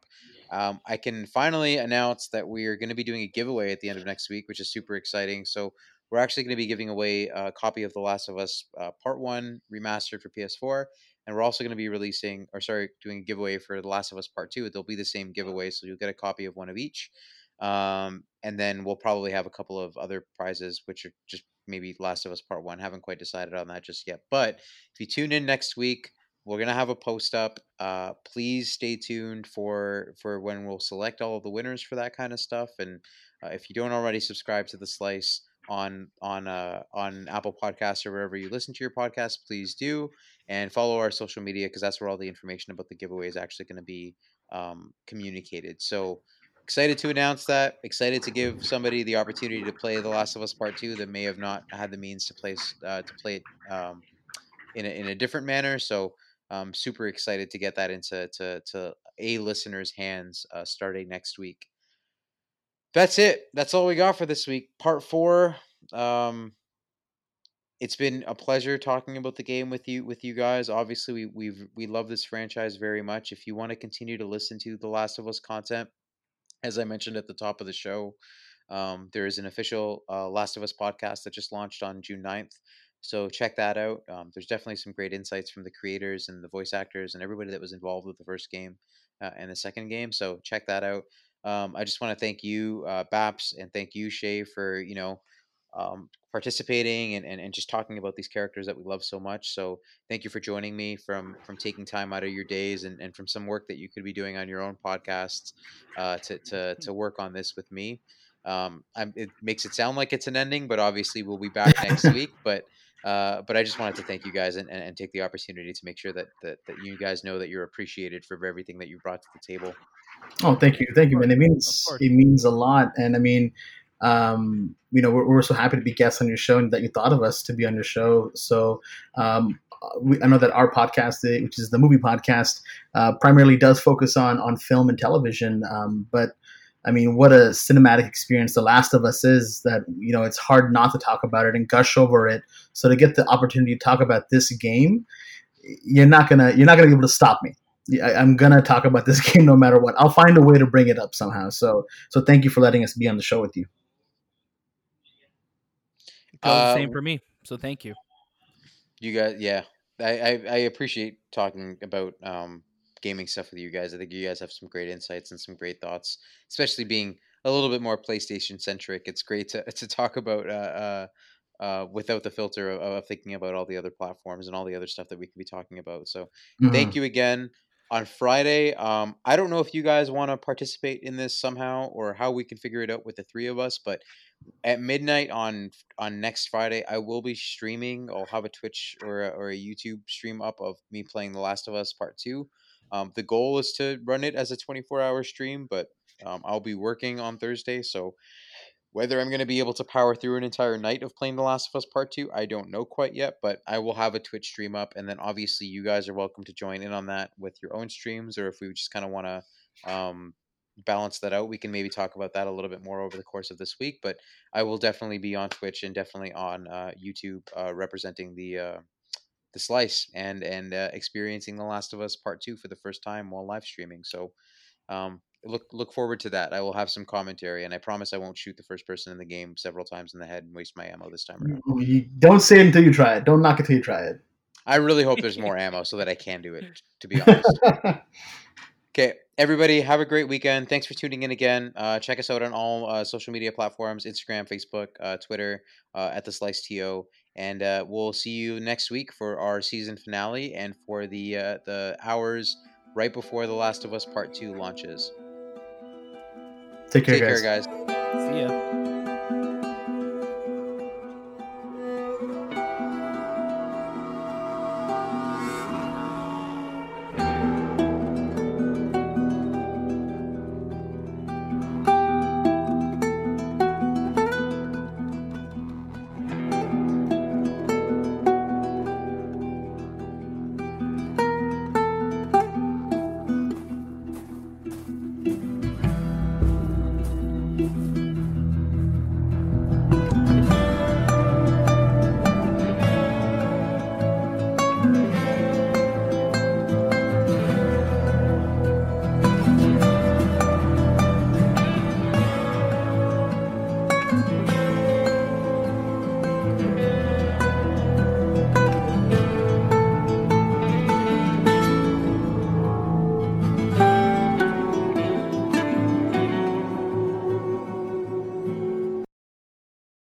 Um, I can finally announce that we are going to be doing a giveaway at the end of next week, which is super exciting. So we're actually going to be giving away a copy of The Last of Us uh, Part One remastered for PS4, and we're also going to be releasing, or sorry, doing a giveaway for The Last of Us Part Two. They'll be the same giveaway, so you'll get a copy of one of each. Um, and then we'll probably have a couple of other prizes, which are just maybe Last of Us Part One. Haven't quite decided on that just yet. But if you tune in next week, we're gonna have a post up. Uh, please stay tuned for for when we'll select all of the winners for that kind of stuff. And uh, if you don't already subscribe to the Slice on on uh, on Apple Podcasts or wherever you listen to your podcast, please do and follow our social media because that's where all the information about the giveaway is actually going to be um, communicated. So excited to announce that. Excited to give somebody the opportunity to play The Last of Us Part Two that may have not had the means to play uh, to play it um, in a, in a different manner. So I'm super excited to get that into to, to a listener's hands uh, starting next week. That's it. That's all we got for this week. Part four. Um, it's been a pleasure talking about the game with you with you guys. Obviously, we we've we love this franchise very much. If you want to continue to listen to the Last of Us content, as I mentioned at the top of the show, um, there is an official uh, Last of Us podcast that just launched on June 9th. So check that out. Um, there's definitely some great insights from the creators and the voice actors and everybody that was involved with the first game uh, and the second game. So check that out. Um, I just want to thank you, uh, Baps, and thank you, Shay, for you know um, participating and, and, and just talking about these characters that we love so much. So thank you for joining me from from taking time out of your days and, and from some work that you could be doing on your own podcasts uh, to, to to work on this with me. Um, it makes it sound like it's an ending, but obviously we'll be back next week. But uh, but I just wanted to thank you guys and, and, and, take the opportunity to make sure that, that that you guys know that you're appreciated for everything that you brought to the table. Oh, thank you, thank you, man. It means it means a lot, and I mean, um, you know, we're, we're, so happy to be guests on your show and that you thought of us to be on your show. So. Um, we, I know that our podcast, which is the movie podcast, uh, primarily does focus on on film and television. Um, but I mean, what a cinematic experience The Last of Us is that, you know, it's hard not to talk about it and gush over it. So to get the opportunity to talk about this game, you're not gonna you're not gonna be able to stop me. I, am gonna talk about this game no matter what. I'll find a way to bring it up somehow. So so thank you for letting us be on the show with you. Uh, same for me. So thank you. You guys, yeah, I, I, I appreciate talking about um, gaming stuff with you guys. I think you guys have some great insights and some great thoughts, especially being a little bit more PlayStation centric. It's great to to talk about uh, uh, uh, without the filter of, of, thinking about all the other platforms and all the other stuff that we could be talking about. So, mm-hmm. thank you again. On Friday, um, I don't know if you guys want to participate in this somehow or how we can figure it out with the three of us, but at midnight on on next Friday, I will be streaming. I'll have a Twitch or a, or a YouTube stream up of me playing The Last of Us Part Two. Um, the goal is to run it as a 24 hour stream, but um, I'll be working on Thursday. So whether I'm going to be able to power through an entire night of playing The Last of Us Part 2, I don't know quite yet, but I will have a Twitch stream up. And then obviously, you guys are welcome to join in on that with your own streams, or if we just kind of want to um, balance that out, we can maybe talk about that a little bit more over the course of this week. But I will definitely be on Twitch and definitely on uh, YouTube uh, representing the. Uh, the slice and and uh, experiencing The Last of Us Part Two for the first time while live streaming. So, um, look look forward to that. I will have some commentary, and I promise I won't shoot the first person in the game several times in the head and waste my ammo this time around. You don't say it until you try it. Don't knock it until you try it. I really hope there's more ammo so that I can do it. To be honest. okay, everybody, have a great weekend. Thanks for tuning in again. Uh, check us out on all uh, social media platforms: Instagram, Facebook, uh, Twitter, uh, at the Slice To and uh, we'll see you next week for our season finale and for the uh, the hours right before The Last of Us Part Two launches. Take care, Take guys. care, guys. See ya.